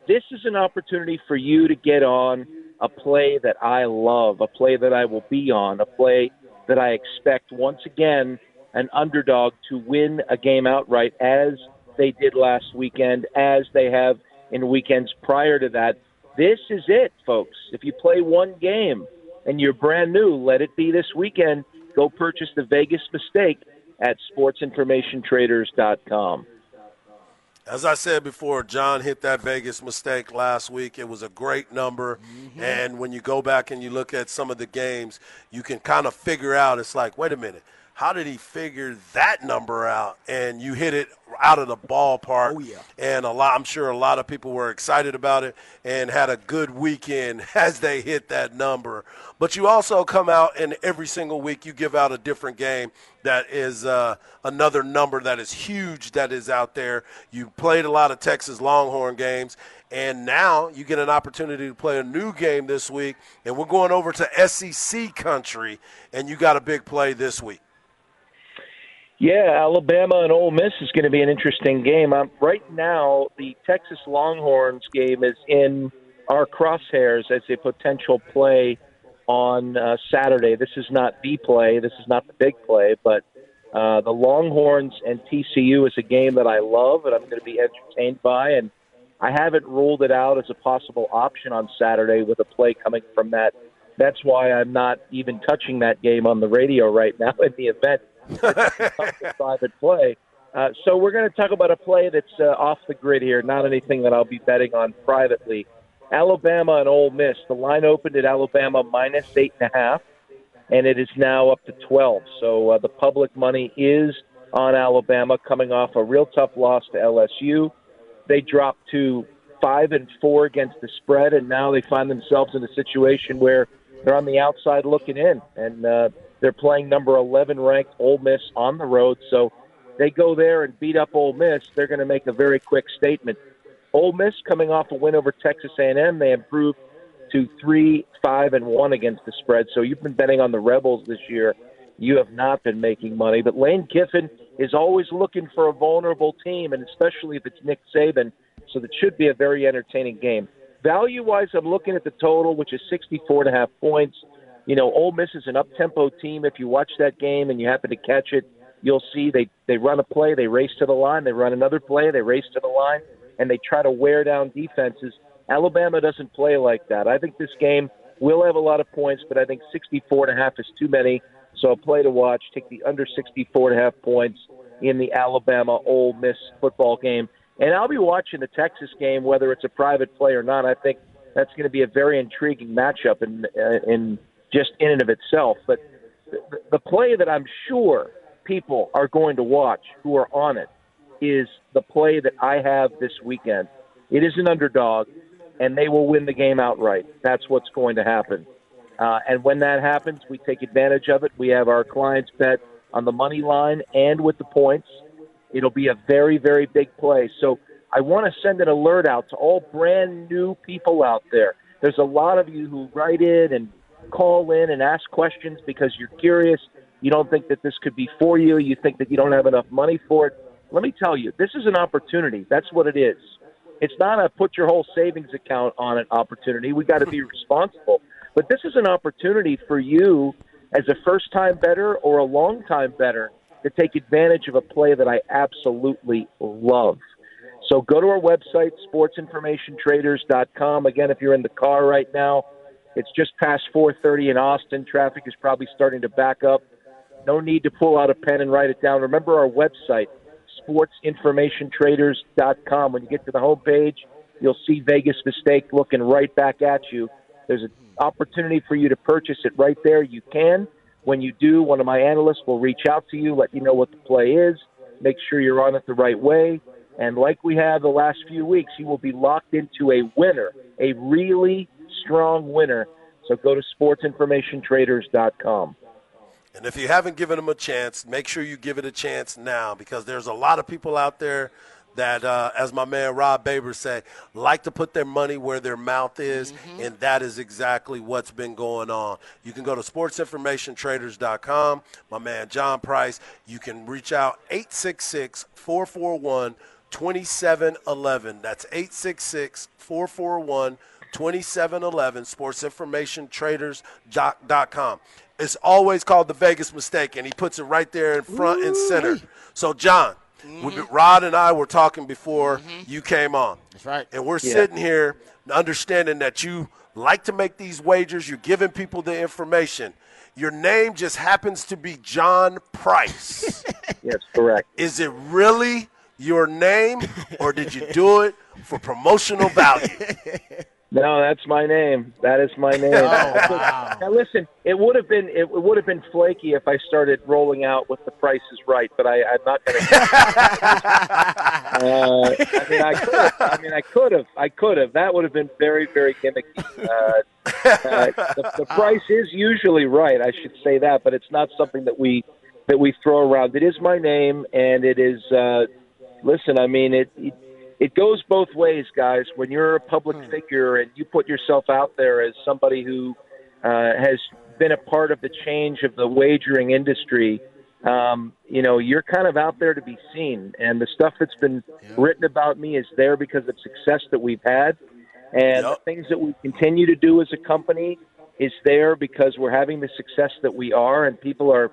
[SPEAKER 10] This is an opportunity for you to get on a play that I love, a play that I will be on, a play that I expect once again an underdog to win a game outright as they did last weekend, as they have in weekends prior to that. This is it, folks. If you play one game and you're brand new, let it be this weekend. Go purchase the Vegas mistake at sportsinformationtraders.com.
[SPEAKER 3] As I said before, John hit that Vegas mistake last week. It was a great number. Mm-hmm. And when you go back and you look at some of the games, you can kind of figure out it's like, wait a minute, how did he figure that number out? And you hit it out of the ballpark.
[SPEAKER 2] Oh, yeah.
[SPEAKER 3] And a lot, I'm sure a lot of people were excited about it and had a good weekend (laughs) as they hit that number. But you also come out and every single week you give out a different game that is uh, another number that is huge that is out there. You played a lot of Texas Longhorn games, and now you get an opportunity to play a new game this week. And we're going over to SEC country, and you got a big play this week.
[SPEAKER 10] Yeah, Alabama and Ole Miss is going to be an interesting game. Um, right now, the Texas Longhorns game is in our crosshairs as a potential play on uh, Saturday. This is not the play. This is not the big play, but uh, the Longhorns and TCU is a game that I love and I'm going to be entertained by. And I haven't ruled it out as a possible option on Saturday with a play coming from that. That's why I'm not even touching that game on the radio right (laughs) now in the event (laughs) private play. Uh, so we're going to talk about a play that's uh, off the grid here, not anything that I'll be betting on privately. Alabama and Ole Miss. The line opened at Alabama minus eight and a half, and it is now up to twelve. So uh, the public money is on Alabama, coming off a real tough loss to LSU. They dropped to five and four against the spread, and now they find themselves in a situation where they're on the outside looking in, and uh, they're playing number 11 ranked Ole Miss on the road. So they go there and beat up Ole Miss. They're going to make a very quick statement. Ole Miss coming off a win over Texas A&M, they improved to three, five, and one against the spread. So you've been betting on the Rebels this year. You have not been making money, but Lane Kiffin is always looking for a vulnerable team, and especially if it's Nick Saban. So that should be a very entertaining game. Value wise, I'm looking at the total, which is 64 and a half points. You know, Ole Miss is an up tempo team. If you watch that game and you happen to catch it, you'll see they they run a play, they race to the line, they run another play, they race to the line, and they try to wear down defenses. Alabama doesn't play like that. I think this game will have a lot of points, but I think 64 and a half is too many. So a play to watch. Take the under 64 and a half points in the Alabama Ole Miss football game. And I'll be watching the Texas game, whether it's a private play or not. I think that's going to be a very intriguing matchup in, uh, in just in and of itself. But the, play that I'm sure people are going to watch who are on it is the play that I have this weekend. It is an underdog, and they will win the game outright. That's what's going to happen. Uh, and when that happens, we take advantage of it. We have our clients bet on the money line and with the points. It'll be a very, very big play. So I want to send an alert out to all brand new people out there. There's a lot of you who write in and call in and ask questions because you're curious. You don't think that this could be for you. You think that you don't have enough money for it. Let me tell you, this is an opportunity. That's what it is. It's not a put your whole savings account on an opportunity. We got to be responsible. But this is an opportunity for you as a first time better or a long time better to take advantage of a play that I absolutely love. So go to our website, sportsinformationtraders.com. Again, if you're in the car right now, it's just past 4:30 in Austin. Traffic is probably starting to back up. No need to pull out a pen and write it down. Remember our website, sportsinformationtraders.com. When you get to the homepage, you'll see Vegas Mistake looking right back at you. There's an opportunity for you to purchase it right there. You can. When you do, one of my analysts will reach out to you, let you know what the play is, make sure you're on it the right way. And like we have the last few weeks, you will be locked into a winner, a really strong winner. So go to sportsinformationtraders.com.
[SPEAKER 3] And if you haven't given them a chance, make sure you give it a chance now because there's a lot of people out there that, uh, as my man Rod Baber said, like to put their money where their mouth is, mm-hmm. and that is exactly what's been going on. You can go to sportsinformationtraders.com. My man John Price. You can reach out 866 441 2711. That's 866 441 2711. Sportsinformationtraders.com. It's always called the Vegas mistake, and he puts it right there in front Ooh. and center. So, John, Mm-hmm. Rod and I were talking before mm-hmm. you came on.
[SPEAKER 2] That's right.
[SPEAKER 3] And we're yeah. sitting here understanding that you like to make these wagers. You're giving people the information. Your name just happens to be John Price. (laughs)
[SPEAKER 10] yes, correct.
[SPEAKER 3] Is it really your name, or did you do it for promotional value? (laughs)
[SPEAKER 10] No, that's my name. That is my name.
[SPEAKER 2] oh, (laughs) wow.
[SPEAKER 10] Now listen, it would have been it would have been flaky if I started rolling out with the Price is Right, but I, I'm not going (laughs) to. uh, I mean, I could. Have, I mean, I could have. I could have. That would have been very, very gimmicky. Uh, uh, the, the (laughs) price is usually right. I should say that, but it's not something that we that we throw around. It is my name, and it is. Uh, listen, I mean, it, it it goes both ways, guys. When you're a public hmm. figure and you put yourself out there as somebody who uh, has been a part of the change of the wagering industry, um, you know, you're kind of out there to be seen. And the stuff that's been written about me is there because of success that we've had. And yep. the things that we continue to do as a company is there because we're having the success that we are, and people are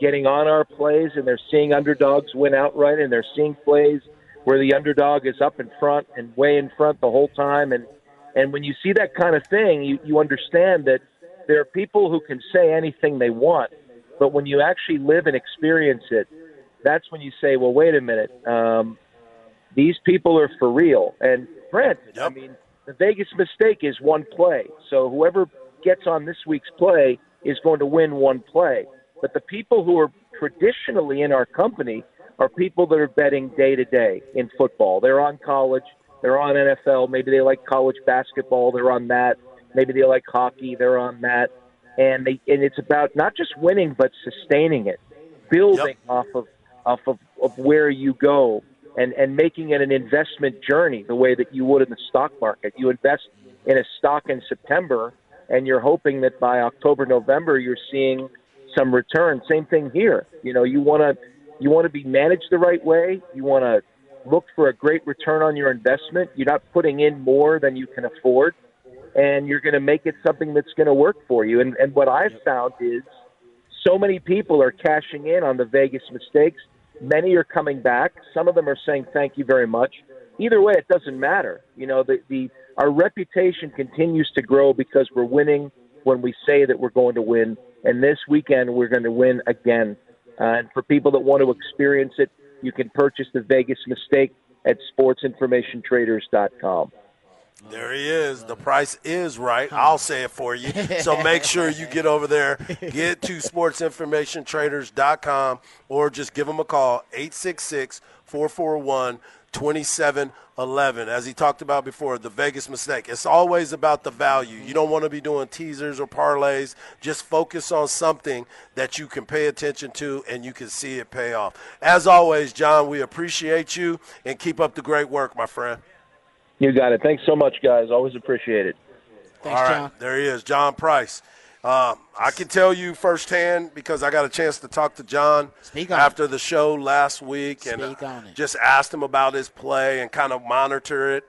[SPEAKER 10] getting on our plays and they're seeing underdogs win outright and they're seeing plays where the underdog is up in front and way in front the whole time. And and when you see that kind of thing, you, you understand that there are people who can say anything they want, but when you actually live and experience it, that's when you say, well, wait a minute, um, these people are for real. And Brent, I mean, the Vegas mistake is one play. So whoever gets on this week's play is going to win one play. But the people who are traditionally in our company are people that are betting day to day in football. They're on college, they're on NFL, maybe they like college basketball, they're on that. Maybe they like hockey, they're on that. And they and it's about not just winning but sustaining it, building off of off of, of where you go and, and making it an investment journey the way that you would in the stock market. You invest in a stock in September and you're hoping that by October, November you're seeing some return. Same thing here. You know, you want to you want to be managed the right way. You want to look for a great return on your investment. You're not putting in more than you can afford, and you're going to make it something that's going to work for you. And and what I've found is so many people are cashing in on the Vegas mistakes. Many are coming back. Some of them are saying thank you very much. Either way, it doesn't matter. You know, the, the our reputation continues to grow because we're winning when we say that we're going to win. And this weekend, we're going to win again. Uh, and for people that want to experience it, you can purchase the Vegas Mistake at sportsinformationtraders.com.
[SPEAKER 3] There he is. The price is right. I'll say it for you. So (laughs) make sure you get over there, get to sportsinformationtraders.com, or just give them a call, 866 441 2711. As he talked about before, the Vegas mistake. It's always about the value. You don't want to be doing teasers or parlays. Just focus on something that you can pay attention to and you can see it pay off. As always, John, we appreciate you and keep up the great work, my friend.
[SPEAKER 10] You got it. Thanks so much, guys. Always appreciate it.
[SPEAKER 2] Thanks,
[SPEAKER 3] All right,
[SPEAKER 2] John.
[SPEAKER 3] there he is, John Price. Um, I can tell you firsthand because I got a chance to talk to John after the show last week and
[SPEAKER 2] Speak
[SPEAKER 3] uh,
[SPEAKER 2] on it.
[SPEAKER 3] just asked him about his play and kind of monitor it.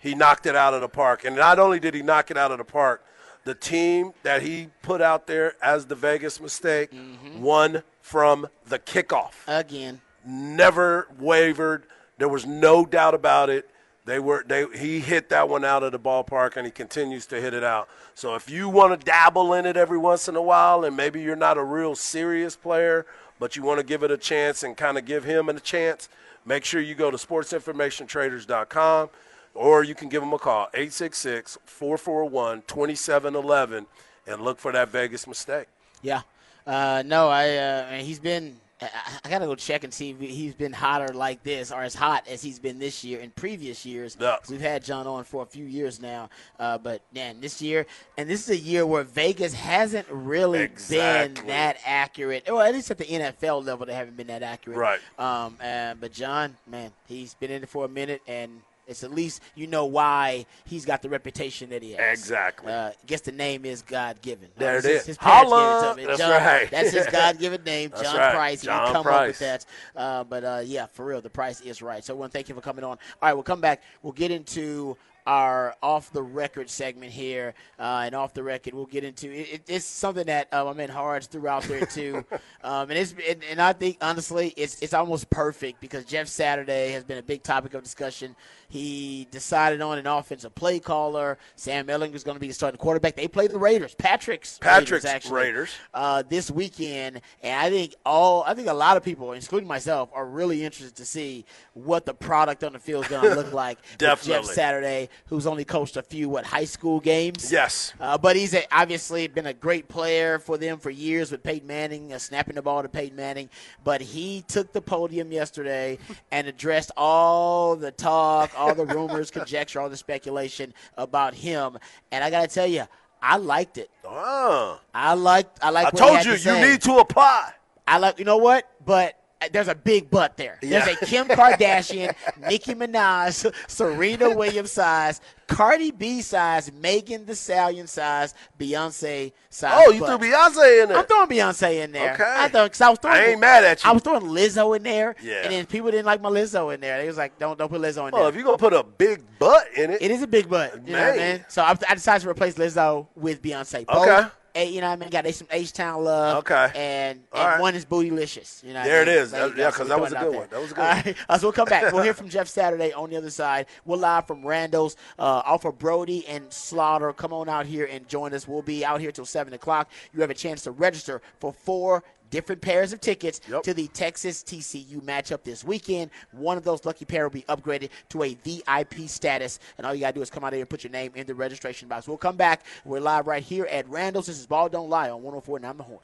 [SPEAKER 3] He knocked it out of the park. And not only did he knock it out of the park, the team that he put out there as the Vegas mistake
[SPEAKER 2] Mm-hmm.
[SPEAKER 3] won from the kickoff
[SPEAKER 2] Again.
[SPEAKER 3] never wavered. There was no doubt about it. They were they he hit that one out of the ballpark and he continues to hit it out. So if you want to dabble in it every once in a while and maybe you're not a real serious player, but you want to give it a chance and kind of give him a chance, make sure you go to sportsinformationtraders.com or you can give him a call 866-441-2711 and look for that Vegas mistake.
[SPEAKER 2] Yeah. Uh, no, I. Uh, he's been. I, gotta go check and see if he's been hotter like this or as hot as he's been this year in previous years. We've had John on for a few years now, uh, but man, this year and this is a year where Vegas hasn't really
[SPEAKER 3] Exactly.
[SPEAKER 2] been that accurate. Well, at least at the NFL level, they haven't been that accurate.
[SPEAKER 3] Right.
[SPEAKER 2] Um. Uh, but John, man, he's been in it for a minute and. It's at least you know why he's got the reputation that he has.
[SPEAKER 3] Exactly.
[SPEAKER 2] Uh, guess the name is God given.
[SPEAKER 3] There it
[SPEAKER 2] his,
[SPEAKER 3] is.
[SPEAKER 2] His parents
[SPEAKER 3] Holla!
[SPEAKER 2] gave it to him.
[SPEAKER 3] That's
[SPEAKER 2] John,
[SPEAKER 3] right.
[SPEAKER 2] That's his (laughs) God given name,
[SPEAKER 3] That's
[SPEAKER 2] John
[SPEAKER 3] right.
[SPEAKER 2] Price. He
[SPEAKER 3] John
[SPEAKER 2] didn't come up with that. Uh, but uh, yeah, for real, the price is right. So I want to thank you for coming on. All right, we'll come back. We'll get into our off the record segment here, uh, and off the record, we'll get into it, it, it's something that uh, my man Hards threw out there too, (laughs) um, and it's and, and I think honestly, it's it's almost perfect because Jeff Saturday has been a big topic of discussion. He decided on an offensive play caller. Sam Ehlinger's going to be the starting quarterback. They play the Raiders, Patrick's
[SPEAKER 3] Patrick's
[SPEAKER 2] Raiders, actually,
[SPEAKER 3] Raiders.
[SPEAKER 2] uh, this weekend, and I think all I think a lot of people, including myself, are really interested to see what the product on the field is going to look (laughs) like. with Jeff Saturday, who's only coached a few what high school games.
[SPEAKER 3] Yes.
[SPEAKER 2] Uh, but he's a, obviously been a great player for them for years with Peyton Manning, uh, snapping the ball to Peyton Manning. But he took the podium yesterday (laughs) and addressed all the talk, all the rumors, conjecture, all the speculation about him. And I got to tell you, I liked it.
[SPEAKER 3] Oh.
[SPEAKER 2] I liked. I like.
[SPEAKER 3] I told you,
[SPEAKER 2] to
[SPEAKER 3] you need to apply.
[SPEAKER 2] I like. You know what? But uh, there's a big butt there. There's a Kim Kardashian, (laughs) Nicki Minaj, Serena Williams size, Cardi B size, Megan Thee Stallion size, Beyonce size.
[SPEAKER 3] Oh, you
[SPEAKER 2] but.
[SPEAKER 3] threw Beyonce in there.
[SPEAKER 2] I'm throwing Beyonce in there.
[SPEAKER 3] Okay.
[SPEAKER 2] I thought because I was throwing.
[SPEAKER 3] I ain't mad at you.
[SPEAKER 2] I was throwing Lizzo in there.
[SPEAKER 3] Yeah.
[SPEAKER 2] And then people didn't like my Lizzo in there. They was like, "Don't don't put Lizzo in there.
[SPEAKER 3] well,
[SPEAKER 2] there."
[SPEAKER 3] if you're going to put a big butt in it,
[SPEAKER 2] It is a big butt. You know what I
[SPEAKER 3] Man.
[SPEAKER 2] mean? So I, I decided to replace Lizzo with Beyonce. Both,
[SPEAKER 3] Okay.
[SPEAKER 2] You know what I mean? Got they some H Town love.
[SPEAKER 3] Okay.
[SPEAKER 2] And, and
[SPEAKER 3] right.
[SPEAKER 2] one is bootylicious. You know what I
[SPEAKER 3] There it
[SPEAKER 2] mean?
[SPEAKER 3] is.
[SPEAKER 2] There
[SPEAKER 3] That- yeah,
[SPEAKER 2] because
[SPEAKER 3] that was a good one. That was a good (laughs)
[SPEAKER 2] All
[SPEAKER 3] one.
[SPEAKER 2] Uh, so we'll come back. We'll hear (laughs) from Jeff Saturday on the other side. We're live from Randall's uh, off of Brodie and Slaughter. Come on out here and join us. We'll be out here till 7 o'clock. You have a chance to register for four different pairs of tickets to the Texas TCU matchup this weekend. One of those lucky pair will be upgraded to a VIP status, and all you got to do is come out here and put your name in the registration box. We'll come back. We're live right here at Randall's. This is Ball Don't Lie on 104.9 The Horn.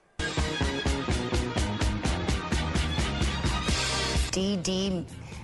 [SPEAKER 11] DD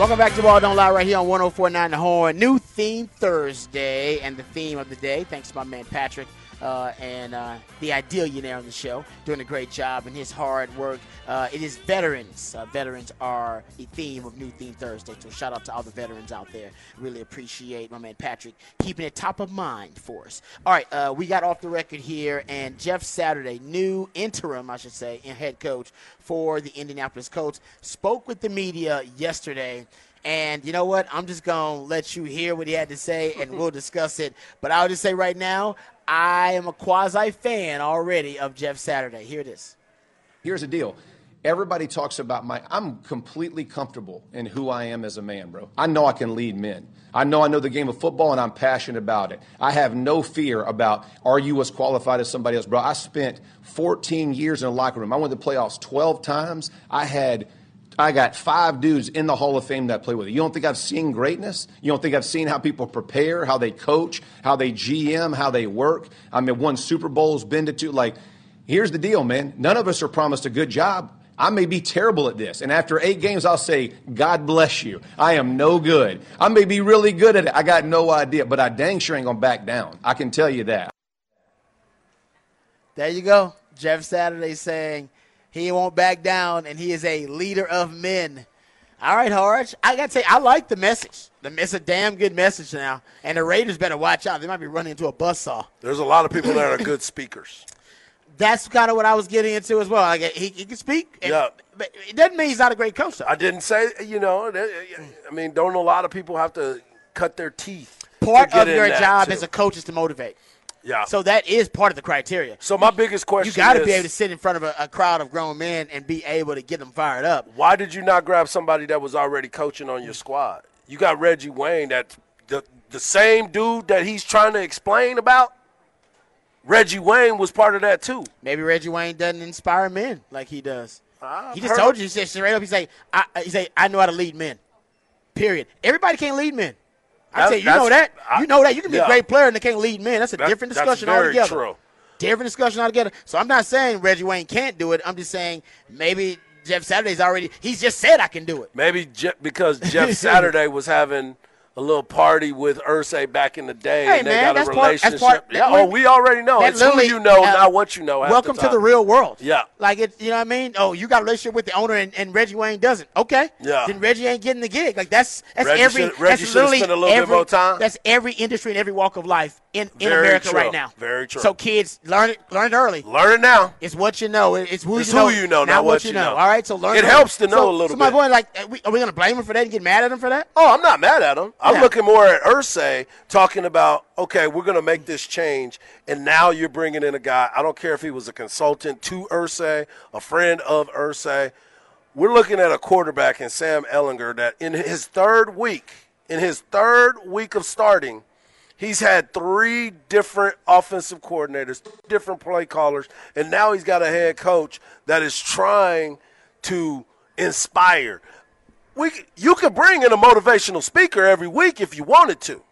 [SPEAKER 2] Welcome back to Ball Don't Lie right here on 1049 The Horn. New theme Thursday, and the theme of the day, thanks to my man Patrick uh, and uh, the Idealionaire on the show, doing a great job and his hard work. Uh, it is veterans. Uh, veterans are the theme of New Theme Thursday, so shout out to all the veterans out there. Really appreciate my man Patrick keeping it top of mind for us. All right, uh, we got off the record here, and Jeff Saturday, new interim, I should say, head coach for the Indianapolis Colts, spoke with the media yesterday. And you know what? I'm just going to let you hear what he had to say and (laughs) we'll discuss it. But I'll just say right now, I am a quasi fan already of Jeff Saturday. Here it is.
[SPEAKER 12] Here's the deal. Everybody talks about my. I'm completely comfortable in who I am as a man, bro. I know I can lead men. I know I know the game of football and I'm passionate about it. I have no fear about are you as qualified as somebody else, bro. I spent 14 years in a locker room. I went to the playoffs 12 times. I had I got five dudes in the Hall of Fame that play with it. You don't think I've seen greatness? You don't think I've seen how people prepare, how they coach, how they GM, how they work? I mean, won Super Bowls, been to two. Like, here's the deal, man. None of us are promised a good job. I may be terrible at this. And after eight games, I'll say, God bless you. I am no good. I may be really good at it. I got no idea, but I dang sure ain't going to back down. I can tell you that.
[SPEAKER 2] There you go. Jeff Saturday saying he won't back down, and he is a leader of men. All right, Harge. I got to say, I like the message. It's a damn good message now. And the Raiders better watch out. They might be running into a buzzsaw.
[SPEAKER 3] There's a lot of people that are good speakers.
[SPEAKER 2] That's kind of what I was getting into as well. Like he, he can speak. And,
[SPEAKER 3] Yeah.
[SPEAKER 2] But it doesn't mean he's not a great coach, though.
[SPEAKER 3] I didn't say, you know, I mean, don't a lot of people have to cut their teeth?
[SPEAKER 2] Part of your job
[SPEAKER 3] too?
[SPEAKER 2] as a coach is to motivate.
[SPEAKER 3] Yeah.
[SPEAKER 2] So that is part of the criteria.
[SPEAKER 3] So my biggest question
[SPEAKER 2] You got to be able to sit in front of a, a crowd of grown men and be able to get them fired up.
[SPEAKER 3] Why did you not grab somebody that was already coaching on your squad? You got Reggie Wayne, that the the same dude that he's trying to explain about. Reggie Wayne was part of that too.
[SPEAKER 2] Maybe Reggie Wayne doesn't inspire men like he does.
[SPEAKER 3] I've
[SPEAKER 2] he just
[SPEAKER 3] heard-
[SPEAKER 2] told you. He said straight up. He say, I, he say, I know how to lead men. Period. Everybody can't lead men. I
[SPEAKER 3] That-
[SPEAKER 2] say, you know that.
[SPEAKER 3] that's-
[SPEAKER 2] you know that. You can be
[SPEAKER 3] yeah.
[SPEAKER 2] a great player and they can't lead men. That's a
[SPEAKER 3] That-
[SPEAKER 2] different
[SPEAKER 3] that's
[SPEAKER 2] discussion
[SPEAKER 3] very
[SPEAKER 2] altogether.
[SPEAKER 3] true.
[SPEAKER 2] Different discussion altogether. So I'm not saying Reggie Wayne can't do it. I'm just saying maybe Jeff Saturday's already. He's just said I can do it.
[SPEAKER 3] Maybe Je- because Jeff (laughs) Saturday was having a little party with Irsay back in the day,
[SPEAKER 2] Hey,
[SPEAKER 3] and they
[SPEAKER 2] man,
[SPEAKER 3] got a
[SPEAKER 2] part-
[SPEAKER 3] relationship.
[SPEAKER 2] that's part-
[SPEAKER 3] yeah, oh, we already know. It's who you know,
[SPEAKER 2] uh,
[SPEAKER 3] not what you know.
[SPEAKER 2] Welcome to the real world.
[SPEAKER 3] Yeah.
[SPEAKER 2] Like it, you know what I mean? Oh, you got a relationship with the owner and, and Reggie Wayne doesn't. Okay.
[SPEAKER 3] Yeah.
[SPEAKER 2] Then Reggie ain't getting the gig. Like that's that's
[SPEAKER 3] Reggie
[SPEAKER 2] every
[SPEAKER 3] should- Reggie
[SPEAKER 2] that's literally
[SPEAKER 3] spent a little bit
[SPEAKER 2] every,
[SPEAKER 3] more time.
[SPEAKER 2] That's every industry and every walk of life in, in
[SPEAKER 3] Very
[SPEAKER 2] America
[SPEAKER 3] true.
[SPEAKER 2] right now.
[SPEAKER 3] Very true.
[SPEAKER 2] So kids, learn it learn it early.
[SPEAKER 3] Learn it now.
[SPEAKER 2] It's what you know. It's who
[SPEAKER 3] It's
[SPEAKER 2] you know.
[SPEAKER 3] who you know, not what you know.
[SPEAKER 2] All right. So learn.
[SPEAKER 3] It helps to know a little bit.
[SPEAKER 2] so my
[SPEAKER 3] bit.
[SPEAKER 2] point, like, are we, are we gonna blame him for that and get mad at him for that?
[SPEAKER 3] Oh, I'm not mad at him. I'm
[SPEAKER 2] Yeah.
[SPEAKER 3] looking more at Irsay talking about, okay, we're going to make this change, and now you're bringing in a guy. I don't care if he was a consultant to Irsay, a friend of Irsay. We're looking at a quarterback in Sam Ehlinger that in his third week, in his third week of starting, he's had three different offensive coordinators, different play callers, and now he's got a head coach that is trying to inspire we you could bring in a motivational speaker every week if you wanted to.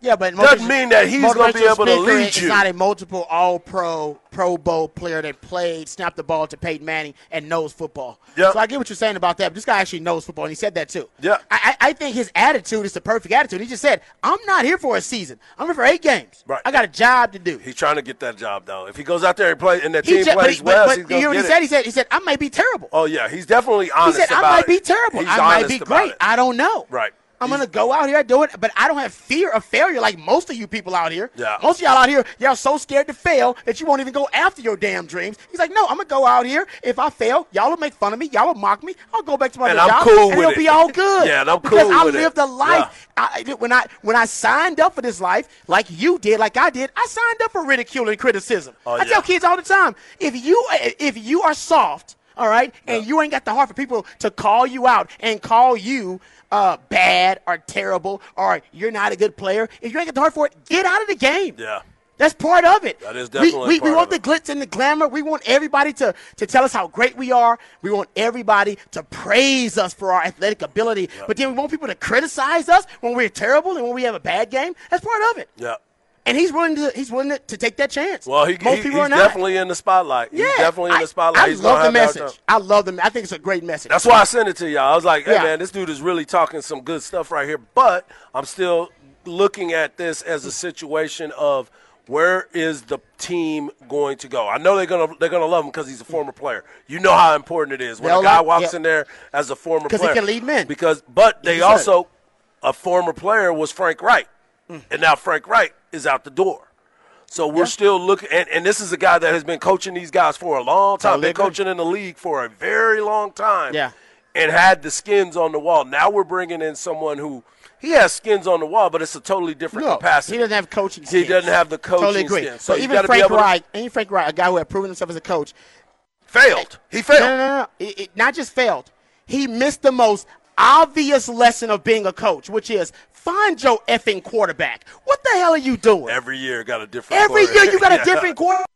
[SPEAKER 2] Yeah, but
[SPEAKER 3] Doesn't mean that he's gonna be able to lead
[SPEAKER 2] is
[SPEAKER 3] you.
[SPEAKER 2] not a multiple All Pro, Pro Bowl player that played, snapped the ball to Peyton Manning, and knows football.
[SPEAKER 3] Yeah.
[SPEAKER 2] So I get what you're saying about that. But this guy actually knows football, and he said that too.
[SPEAKER 3] Yeah.
[SPEAKER 2] I, I think his attitude is the perfect attitude. He just said, "I'm not here for a season. I'm here for eight games.
[SPEAKER 3] Right.
[SPEAKER 2] I got a job to do."
[SPEAKER 3] He's trying to get that job though. If he goes out there and play and that
[SPEAKER 2] He
[SPEAKER 3] team
[SPEAKER 2] but
[SPEAKER 3] plays
[SPEAKER 2] he-
[SPEAKER 3] well,
[SPEAKER 2] but,
[SPEAKER 3] he's
[SPEAKER 2] but you know what he
[SPEAKER 3] it.
[SPEAKER 2] said? He said, "He said I might be terrible."
[SPEAKER 3] Oh yeah, he's definitely honest.
[SPEAKER 2] He said, "I might
[SPEAKER 3] it.
[SPEAKER 2] be terrible.
[SPEAKER 3] He's
[SPEAKER 2] I might be great.
[SPEAKER 3] it.
[SPEAKER 2] I don't know."
[SPEAKER 3] Right.
[SPEAKER 2] I'm gonna go out here and do it, but I don't have fear of failure like most of you people out here.
[SPEAKER 3] Yeah.
[SPEAKER 2] Most of y'all out here, y'all so scared to fail that you won't even go after your damn dreams. He's like, no, I'm gonna go out here. If I fail, y'all will make fun of me. Y'all will mock me. I'll go back to my
[SPEAKER 3] And
[SPEAKER 2] job,
[SPEAKER 3] cool
[SPEAKER 2] and
[SPEAKER 3] with
[SPEAKER 2] it'll
[SPEAKER 3] it.
[SPEAKER 2] be all good. (laughs)
[SPEAKER 3] Yeah, and I'm
[SPEAKER 2] because
[SPEAKER 3] cool
[SPEAKER 2] I
[SPEAKER 3] with it.
[SPEAKER 2] lived a life. I, when I when I signed up for this life, like you did, like I did, I signed up for ridicule and criticism.
[SPEAKER 3] Oh,
[SPEAKER 2] I
[SPEAKER 3] yeah.
[SPEAKER 2] tell kids all the time, if you if you are soft, all right, and you ain't got the heart for people to call you out and call you uh, bad or terrible or you're not a good player, if you ain't got the heart for it, get out of the game.
[SPEAKER 3] Yeah.
[SPEAKER 2] That's part of it.
[SPEAKER 3] That is
[SPEAKER 2] We-
[SPEAKER 3] definitely
[SPEAKER 2] we, we,
[SPEAKER 3] part
[SPEAKER 2] want the glitz and the glamour. We want everybody to, to tell us how great we are. We want everybody to praise us for our athletic ability. But then we want people to criticize us when we're terrible and when we have a bad game. That's part of it.
[SPEAKER 3] Yeah.
[SPEAKER 2] And he's willing to he's willing to, to take that chance.
[SPEAKER 3] Well, he,
[SPEAKER 2] Most
[SPEAKER 3] he-
[SPEAKER 2] people are
[SPEAKER 3] he's
[SPEAKER 2] not.
[SPEAKER 3] definitely in the spotlight.
[SPEAKER 2] yeah,
[SPEAKER 3] he's definitely in
[SPEAKER 2] I-
[SPEAKER 3] the spotlight.
[SPEAKER 2] I
[SPEAKER 3] He's
[SPEAKER 2] love the message. I love the. I think it's a great message.
[SPEAKER 3] That's why I sent it to y'all. I was like, hey,
[SPEAKER 2] Yeah.
[SPEAKER 3] man, this dude is really talking some good stuff right here. But I'm still looking at this as a situation of where is the team going to go? I know they're gonna they're gonna love him because he's a former player. You know how important it is when
[SPEAKER 2] They'll
[SPEAKER 3] a guy
[SPEAKER 2] like-
[SPEAKER 3] walks
[SPEAKER 2] yeah.
[SPEAKER 3] in there as a former
[SPEAKER 2] 'Cause he
[SPEAKER 3] player
[SPEAKER 2] can lead men.
[SPEAKER 3] Because but they also a former player was Frank Reich,
[SPEAKER 2] Mm.
[SPEAKER 3] and now Frank Reich is out the door. So we're still looking, and, and this is a guy that has been coaching these guys for a long time. Been coaching in the league for a very long time.
[SPEAKER 2] Yeah.
[SPEAKER 3] And had the skins on the wall. Now we're bringing in someone who he has skins on the wall, but it's a totally different capacity.
[SPEAKER 2] he doesn't have coaching.
[SPEAKER 3] He doesn't have the coaching
[SPEAKER 2] Totally agree.
[SPEAKER 3] skills. So
[SPEAKER 2] but even Frank
[SPEAKER 3] able to-
[SPEAKER 2] Wright, even Frank Reich, a guy who had proven himself as a coach,
[SPEAKER 3] failed. He failed.
[SPEAKER 2] No, no, no, no. It- it- not just failed. He missed the most obvious lesson of being a coach, which is find your effing quarterback. What the hell are you doing?
[SPEAKER 3] Every year got a different.
[SPEAKER 2] Every year you got a (laughs)
[SPEAKER 3] Yeah.
[SPEAKER 2] different quarterback.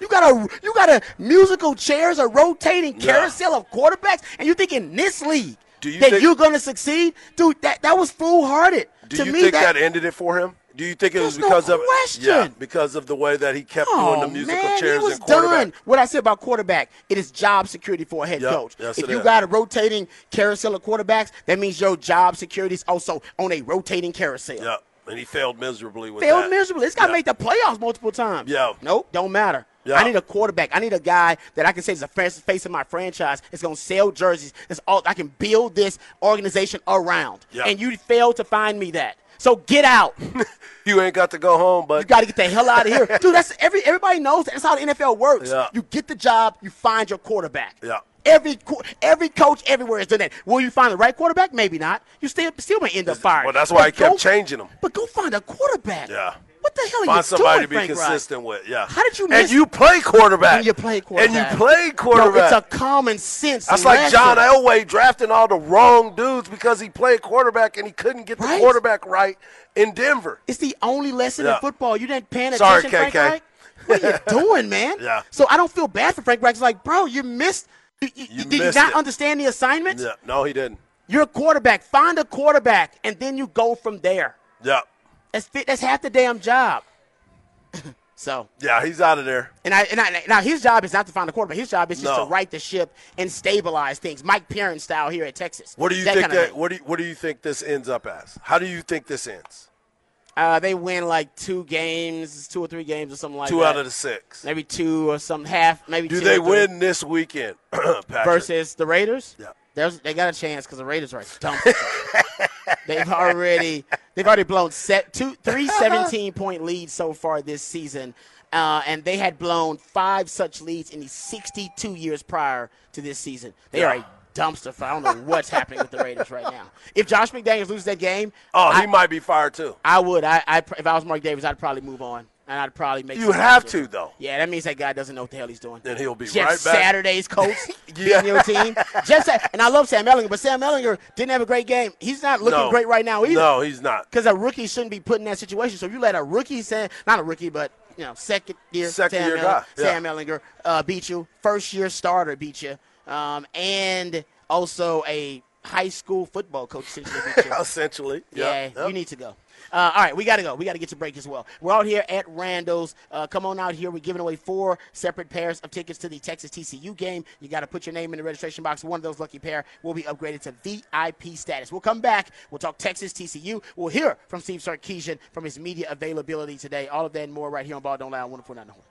[SPEAKER 2] You got a you got a musical chairs, a rotating
[SPEAKER 3] Yeah.
[SPEAKER 2] carousel of quarterbacks, and you think in this league
[SPEAKER 3] you
[SPEAKER 2] that you're going to succeed, dude? That that was foolhardy.
[SPEAKER 3] Do
[SPEAKER 2] to
[SPEAKER 3] you
[SPEAKER 2] me,
[SPEAKER 3] think that, ended it for him? Do you think it was
[SPEAKER 2] There's no
[SPEAKER 3] because of
[SPEAKER 2] question.
[SPEAKER 3] yeah, because of the way that he kept
[SPEAKER 2] Oh,
[SPEAKER 3] doing the musical
[SPEAKER 2] man,
[SPEAKER 3] chairs
[SPEAKER 2] was
[SPEAKER 3] and quarterback?
[SPEAKER 2] done. What I said about quarterback, it is job security for a head
[SPEAKER 3] Yep.
[SPEAKER 2] coach.
[SPEAKER 3] Yes,
[SPEAKER 2] if you
[SPEAKER 3] is.
[SPEAKER 2] got a rotating carousel of quarterbacks, that means your job security is also on a rotating carousel.
[SPEAKER 3] Yeah, and he failed miserably with
[SPEAKER 2] Failed
[SPEAKER 3] that.
[SPEAKER 2] miserably. This guy made the playoffs multiple times.
[SPEAKER 3] Yeah.
[SPEAKER 2] Nope, don't matter.
[SPEAKER 3] Yeah.
[SPEAKER 2] I need a quarterback. I need a guy that I can say is the face face of my franchise. It's going to sell jerseys. It's all I can build this organization around.
[SPEAKER 3] Yeah.
[SPEAKER 2] And you failed to find me that. So get out. (laughs)
[SPEAKER 3] You ain't got to go home, but
[SPEAKER 2] You got to get the hell out of here, (laughs) dude. That's every everybody knows that's how the NFL works.
[SPEAKER 3] Yeah.
[SPEAKER 2] You get the job, you find your quarterback.
[SPEAKER 3] Yeah.
[SPEAKER 2] Every every coach everywhere is doing that. Will you find the right quarterback? Maybe not. You still still may end up fired.
[SPEAKER 3] well, that's why
[SPEAKER 2] But
[SPEAKER 3] kept
[SPEAKER 2] go-
[SPEAKER 3] changing them.
[SPEAKER 2] But go find a quarterback.
[SPEAKER 3] Yeah.
[SPEAKER 2] What the hell are
[SPEAKER 3] Find
[SPEAKER 2] you
[SPEAKER 3] somebody
[SPEAKER 2] doing,
[SPEAKER 3] to be
[SPEAKER 2] Frank
[SPEAKER 3] consistent with. Yeah.
[SPEAKER 2] How did you miss?
[SPEAKER 3] And you play quarterback.
[SPEAKER 2] And you play quarterback.
[SPEAKER 3] And you play quarterback.
[SPEAKER 2] No, it's a common sense.
[SPEAKER 3] That's like. John Elway drafting all the wrong dudes because he played quarterback and he couldn't get the quarterback right in Denver.
[SPEAKER 2] It's the only lesson
[SPEAKER 3] Yeah.
[SPEAKER 2] in football. You didn't
[SPEAKER 3] Sorry,
[SPEAKER 2] attention, Frank
[SPEAKER 3] KK.
[SPEAKER 2] Reich? What are you (laughs) doing, man?
[SPEAKER 3] Yeah.
[SPEAKER 2] So I don't feel bad for Frank Reich. It's like, bro, you missed. You, you-
[SPEAKER 3] You
[SPEAKER 2] did you not
[SPEAKER 3] it.
[SPEAKER 2] understand the assignment?
[SPEAKER 3] Yeah. No, he didn't.
[SPEAKER 2] You're a quarterback. Find a quarterback, and then you go from there.
[SPEAKER 3] Yeah.
[SPEAKER 2] That's that's half the damn job. (laughs) so
[SPEAKER 3] Yeah, he's out of there.
[SPEAKER 2] and I, and I now his job is not to find a quarterback. His job is just
[SPEAKER 3] No.
[SPEAKER 2] to right the ship and stabilize things. Mike Perrin style here at Texas.
[SPEAKER 3] What do you
[SPEAKER 2] That
[SPEAKER 3] think that what do you, what do you think this ends up as? How do you think this ends?
[SPEAKER 2] Uh, they win like two games, two or three games or something like
[SPEAKER 3] Two
[SPEAKER 2] that.
[SPEAKER 3] out of the six.
[SPEAKER 2] maybe two or some half, maybe.
[SPEAKER 3] Do
[SPEAKER 2] two
[SPEAKER 3] they win this weekend, (clears throat)
[SPEAKER 2] versus the Raiders?
[SPEAKER 3] Yeah.
[SPEAKER 2] There's, they got a chance because the Raiders are dumb. (laughs) they've already they've already blown set two three (laughs) 17 point leads so far this season, uh, and they had blown five such leads in the 62 years prior to this season. They are a dumpster fire. I don't know what's happening with the Raiders right now. If Josh McDaniels loses that game,
[SPEAKER 3] Oh, he
[SPEAKER 2] I,
[SPEAKER 3] might be fired too.
[SPEAKER 2] I would. I, I if I was Mark Davis, I'd probably move on. And I'd probably make.
[SPEAKER 3] You have to though.
[SPEAKER 2] Yeah, that means that guy doesn't know what the hell he's doing.
[SPEAKER 3] Then he'll be
[SPEAKER 2] Jeff
[SPEAKER 3] right back.
[SPEAKER 2] Saturday's (laughs) coach
[SPEAKER 3] Yeah.
[SPEAKER 2] being your team. Jeff Sa- and I love Sam Ehlinger, but Sam Ehlinger didn't have a great game. He's not looking
[SPEAKER 3] No.
[SPEAKER 2] great right now either.
[SPEAKER 3] No, he's not.
[SPEAKER 2] Because a rookie shouldn't be put in that situation. So if you let a rookie, say, not a rookie, but you know, second year,
[SPEAKER 3] Second
[SPEAKER 2] Sam
[SPEAKER 3] year
[SPEAKER 2] Ehlinger,
[SPEAKER 3] guy, yeah.
[SPEAKER 2] Sam Ehlinger uh, beat you, first year starter beat you, um, and also a high school football coach essentially beat you. (laughs)
[SPEAKER 3] Essentially.
[SPEAKER 2] Yeah,
[SPEAKER 3] yep.
[SPEAKER 2] you need to go. Uh, all right, we got to go. We got to get to break as well. We're out here at Randall's. Uh, come on out here. We're giving away four separate pairs of tickets to the Texas TCU game. You got to put your name in the registration box. One of those lucky pair will be upgraded to VIP status. We'll come back. We'll talk Texas TCU. We'll hear from Steve Sarkisian from his media availability today. All of that and more right here on Ball Don't Lie on 104.9 The Horn.